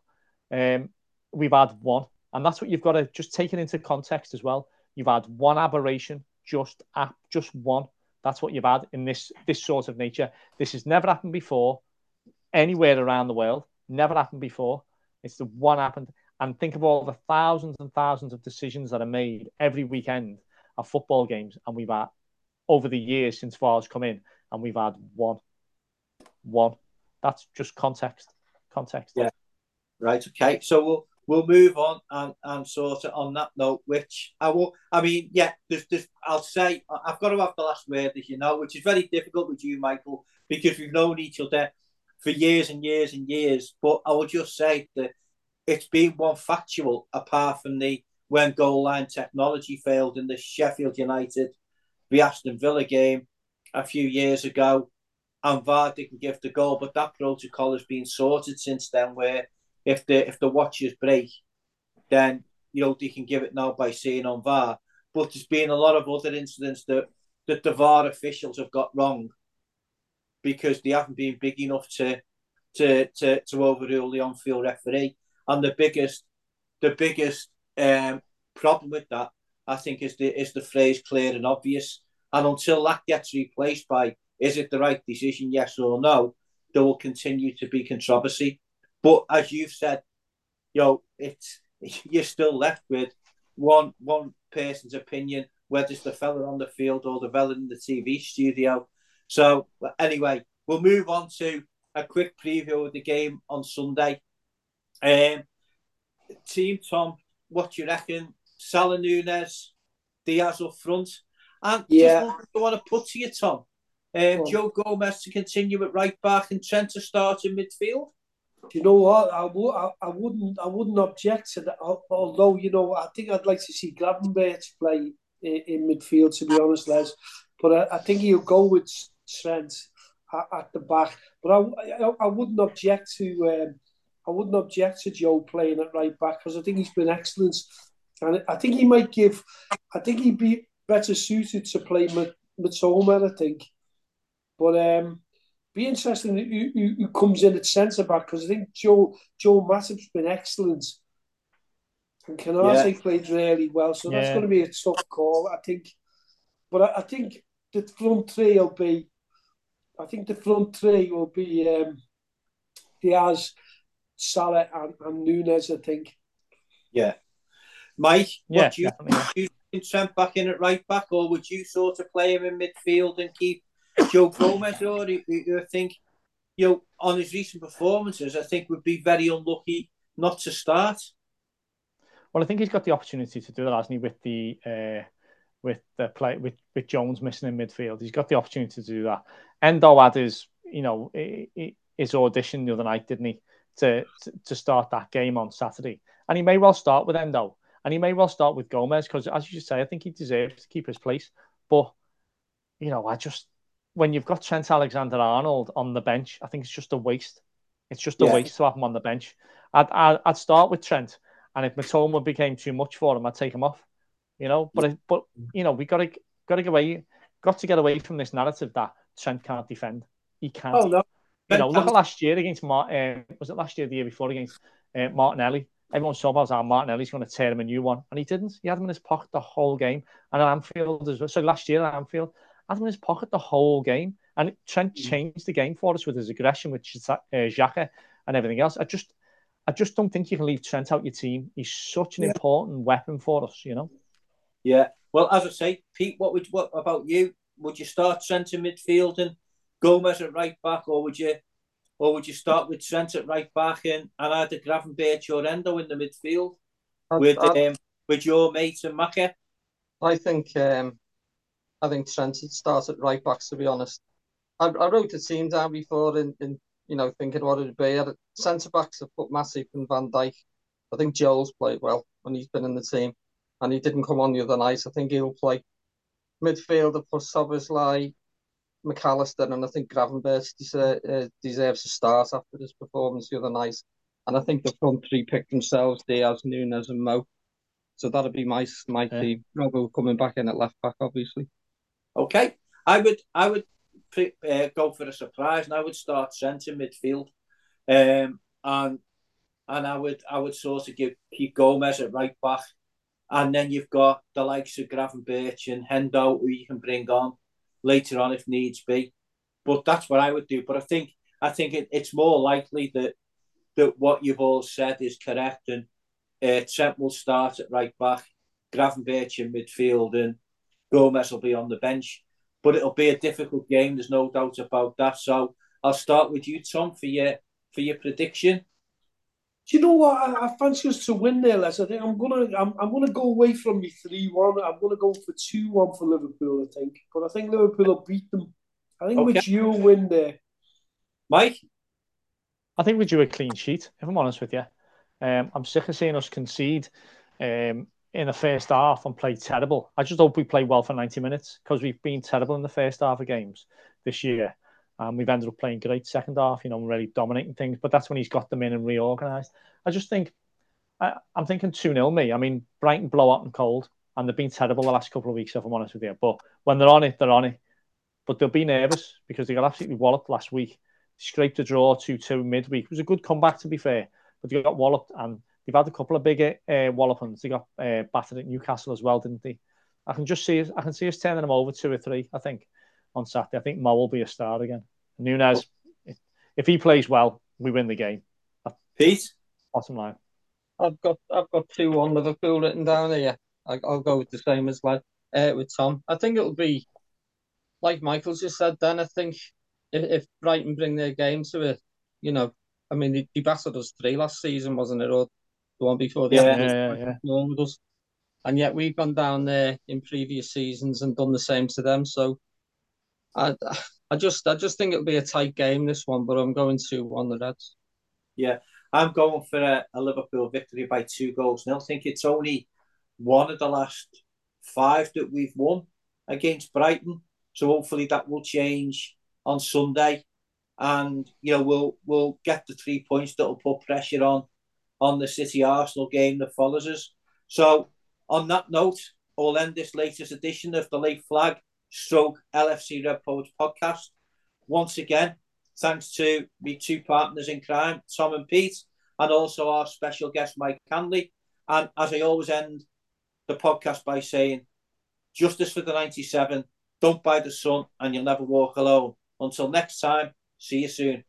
um, we've had one. And that's what you've got to just take it into context as well. You've had one aberration, just app, just one. That's what you've had in this this sort of nature. This has never happened before anywhere around the world. Never happened before. It's the one happened. And think of all the thousands and thousands of decisions that are made every weekend of football games. And we've had over the years since VAR's come in, and we've had one. One. That's just context. Context. Yeah. Right. Okay. So we'll we'll move on and, and sort it on that note, which I will. I mean, yeah. There's, there's, I'll say I've got to have the last word, as you know, which is very difficult with you, Michael, because we've known each other for years and years and years. But I will just say that it's been one factual apart from the when goal line technology failed in the Sheffield United the Aston Villa game a few years ago, and VAR didn't give the goal, but that protocol has been sorted since then. Where if the if the watches break, then you know they can give it now by seeing on VAR. but there's been a lot of other incidents that that the VAR officials have got wrong because they haven't been big enough to to to, to overrule the on-field referee. And the biggest the biggest um, problem with that, I think, is the is the phrase clear and obvious. And until that gets replaced by is it the right decision, yes or no, there will continue to be controversy. But as you've said, you know, it's you're still left with one one person's opinion, whether it's the fella on the field or the fella in the TV studio. So anyway, we'll move on to a quick preview of the game on Sunday. Um, team Tom, what do you reckon? Salah Nunez, Diaz up front, and yeah, I want to put to you, Tom. Um, Joe Gomez to continue at right back and Trent to start in midfield. You know what? I, w- I, I wouldn't I wouldn't object to that. Although you know, I think I'd like to see Gravenberch play in, in, midfield. To be honest, Les, but I, I think he'll go with Trent at, at the back. But I, I, I wouldn't object to um, I wouldn't object to Joe playing at right back because I think he's been excellent, and I think he might give. I think he'd be better suited to play Mitoma. I think, but um, be interesting who, who, who comes in at centre back because I think Joe Joe Matip's been excellent. And Konaté yeah. played really well, so yeah. that's going to be a tough call, I think. But I, I, think the front three will be, I think the front three will be um, Diaz, Salah, and, and Nunez. I think. Yeah, Mike, yeah, what do you, do you Trent back in at right back, or would you sort of play him in midfield and keep Joe Gomez, or you, you think, you know, on his recent performances, I think would be very unlucky not to start. Well, I think he's got the opportunity to do that, hasn't he? With the uh, with the play with, with Jones missing in midfield, he's got the opportunity to do that. Endo had his, you know, his audition the other night, didn't he? To, to, to start that game on Saturday, and he may well start with Endo, and he may well start with Gomez because, as you say, I think he deserves to keep his place. But you know, I just when you've got Trent Alexander Arnold on the bench, I think it's just a waste. It's just a yeah. waste to have him on the bench. I'd, I'd, I'd start with Trent, and if Mitoma became too much for him, I'd take him off. You know, but but you know we got to got to get away, got to get away from this narrative that Trent can't defend. He can't. Oh no. You know, look at last year against Mart. Uh, was it last year, the year before against uh, Martinelli? Everyone saw about how Martinelli's going to tear him a new one, and he didn't. He had him in his pocket the whole game, and at Anfield as well. So last year at Anfield, had him in his pocket the whole game. And Trent mm. changed the game for us with his aggression, with uh, Xhaka and everything else. I just, I just don't think you can leave Trent out your team. He's such an yeah. important weapon for us, you know. Yeah. Well, as I say, Pete, what would what about you? Would you start Trent in midfield and Gomez at right back, or would you, or would you start with Trent at right back and and either Gravenberch or Endo in the midfield I'd, with I'd, um, with your mate and Maka? I think um, I think Trent would start at right back, to be honest. I, I wrote the team down before in, in you know, thinking what it'd be. At centre backs, have put Matip and Van Dijk. I think Joel's played well when he's been in the team, and he didn't come on the other night. I think he'll play. Midfielder put Szoboszlai, Mac Allister, and I think Gravenberch deserve, uh, deserves to start after his performance the other night. And I think the front three picked themselves: Diaz, Nunez, and Mo. So that'll be my my yeah. team. Robbo coming back in at left back, obviously. Okay, I would I would uh, go for a surprise, and I would start Trent in midfield, um, and and I would I would sort of give keep Gomez at right back, and then you've got the likes of Gravenberch and Endo who you can bring on later on if needs be. But that's what I would do. But I think I think it, it's more likely that that what you've all said is correct, and uh, Trent will start at right back, Gravenberch in midfield, and Gomez will be on the bench. But it'll be a difficult game. There's no doubt about that. So I'll start with you, Tom, for your for your prediction. Do you know what? I, I fancy us to win there, Les. I think I'm gonna I'm, I'm gonna go away from me three one. I'm gonna go for two one for Liverpool. I think, but I think Liverpool will beat them. I think okay. you win there, Mike. I think we do a clean sheet. If I'm honest with you, um, I'm sick of seeing us concede. Um, in the first half and play terrible. I just hope we play well for 90 minutes because we've been terrible in the first half of games this year. And we've ended up playing great second half, you know, really dominating things. But that's when he's got them in and reorganised. I just think, I, am thinking 2 0 me. I mean, Brighton blow up and cold. and they've been terrible the last couple of weeks, if I'm honest with you. But when they're on it, they're on it. But they'll be nervous because they got absolutely walloped last week. Scraped a draw 2 2 midweek. It was a good comeback, to be fair, but they got walloped and they've had a couple of bigger uh, wallopings. They got uh, battered at Newcastle as well, didn't they? I can just see I can see us turning them over two or three. I think on Saturday. I think Mo will be a star again. Nunez, if, if he plays well, we win the game. Pete, bottom line. I've got I've got two one Liverpool written down here. I, will go with the same as like uh, with Tom. I think it'll be like Michael just said. Then I think if, if Brighton bring their game to it, you know, I mean, they, they battered us three last season, wasn't it, or the one before the yeah, yeah, yeah, yeah. And yet we've gone down there in previous seasons and done the same to them. So I, I just, I just think it'll be a tight game this one, but I'm going to one the Reds. Yeah, I'm going for a, a Liverpool victory by two goals. And I think it's only one of the last five that we've won against Brighton. So hopefully that will change on Sunday, and you know we'll we'll get the three points that will put pressure on on the City Arsenal game that follows us. So on that note, I'll end this latest edition of the Late Flag Stroke LFC Red Poets podcast. Once again, thanks to my two partners in crime, Tom and Pete, and also our special guest, Mike Hanley. And as I always end the podcast by saying, justice for the 97, don't buy the sun, and you'll never walk alone. Until next time, see you soon.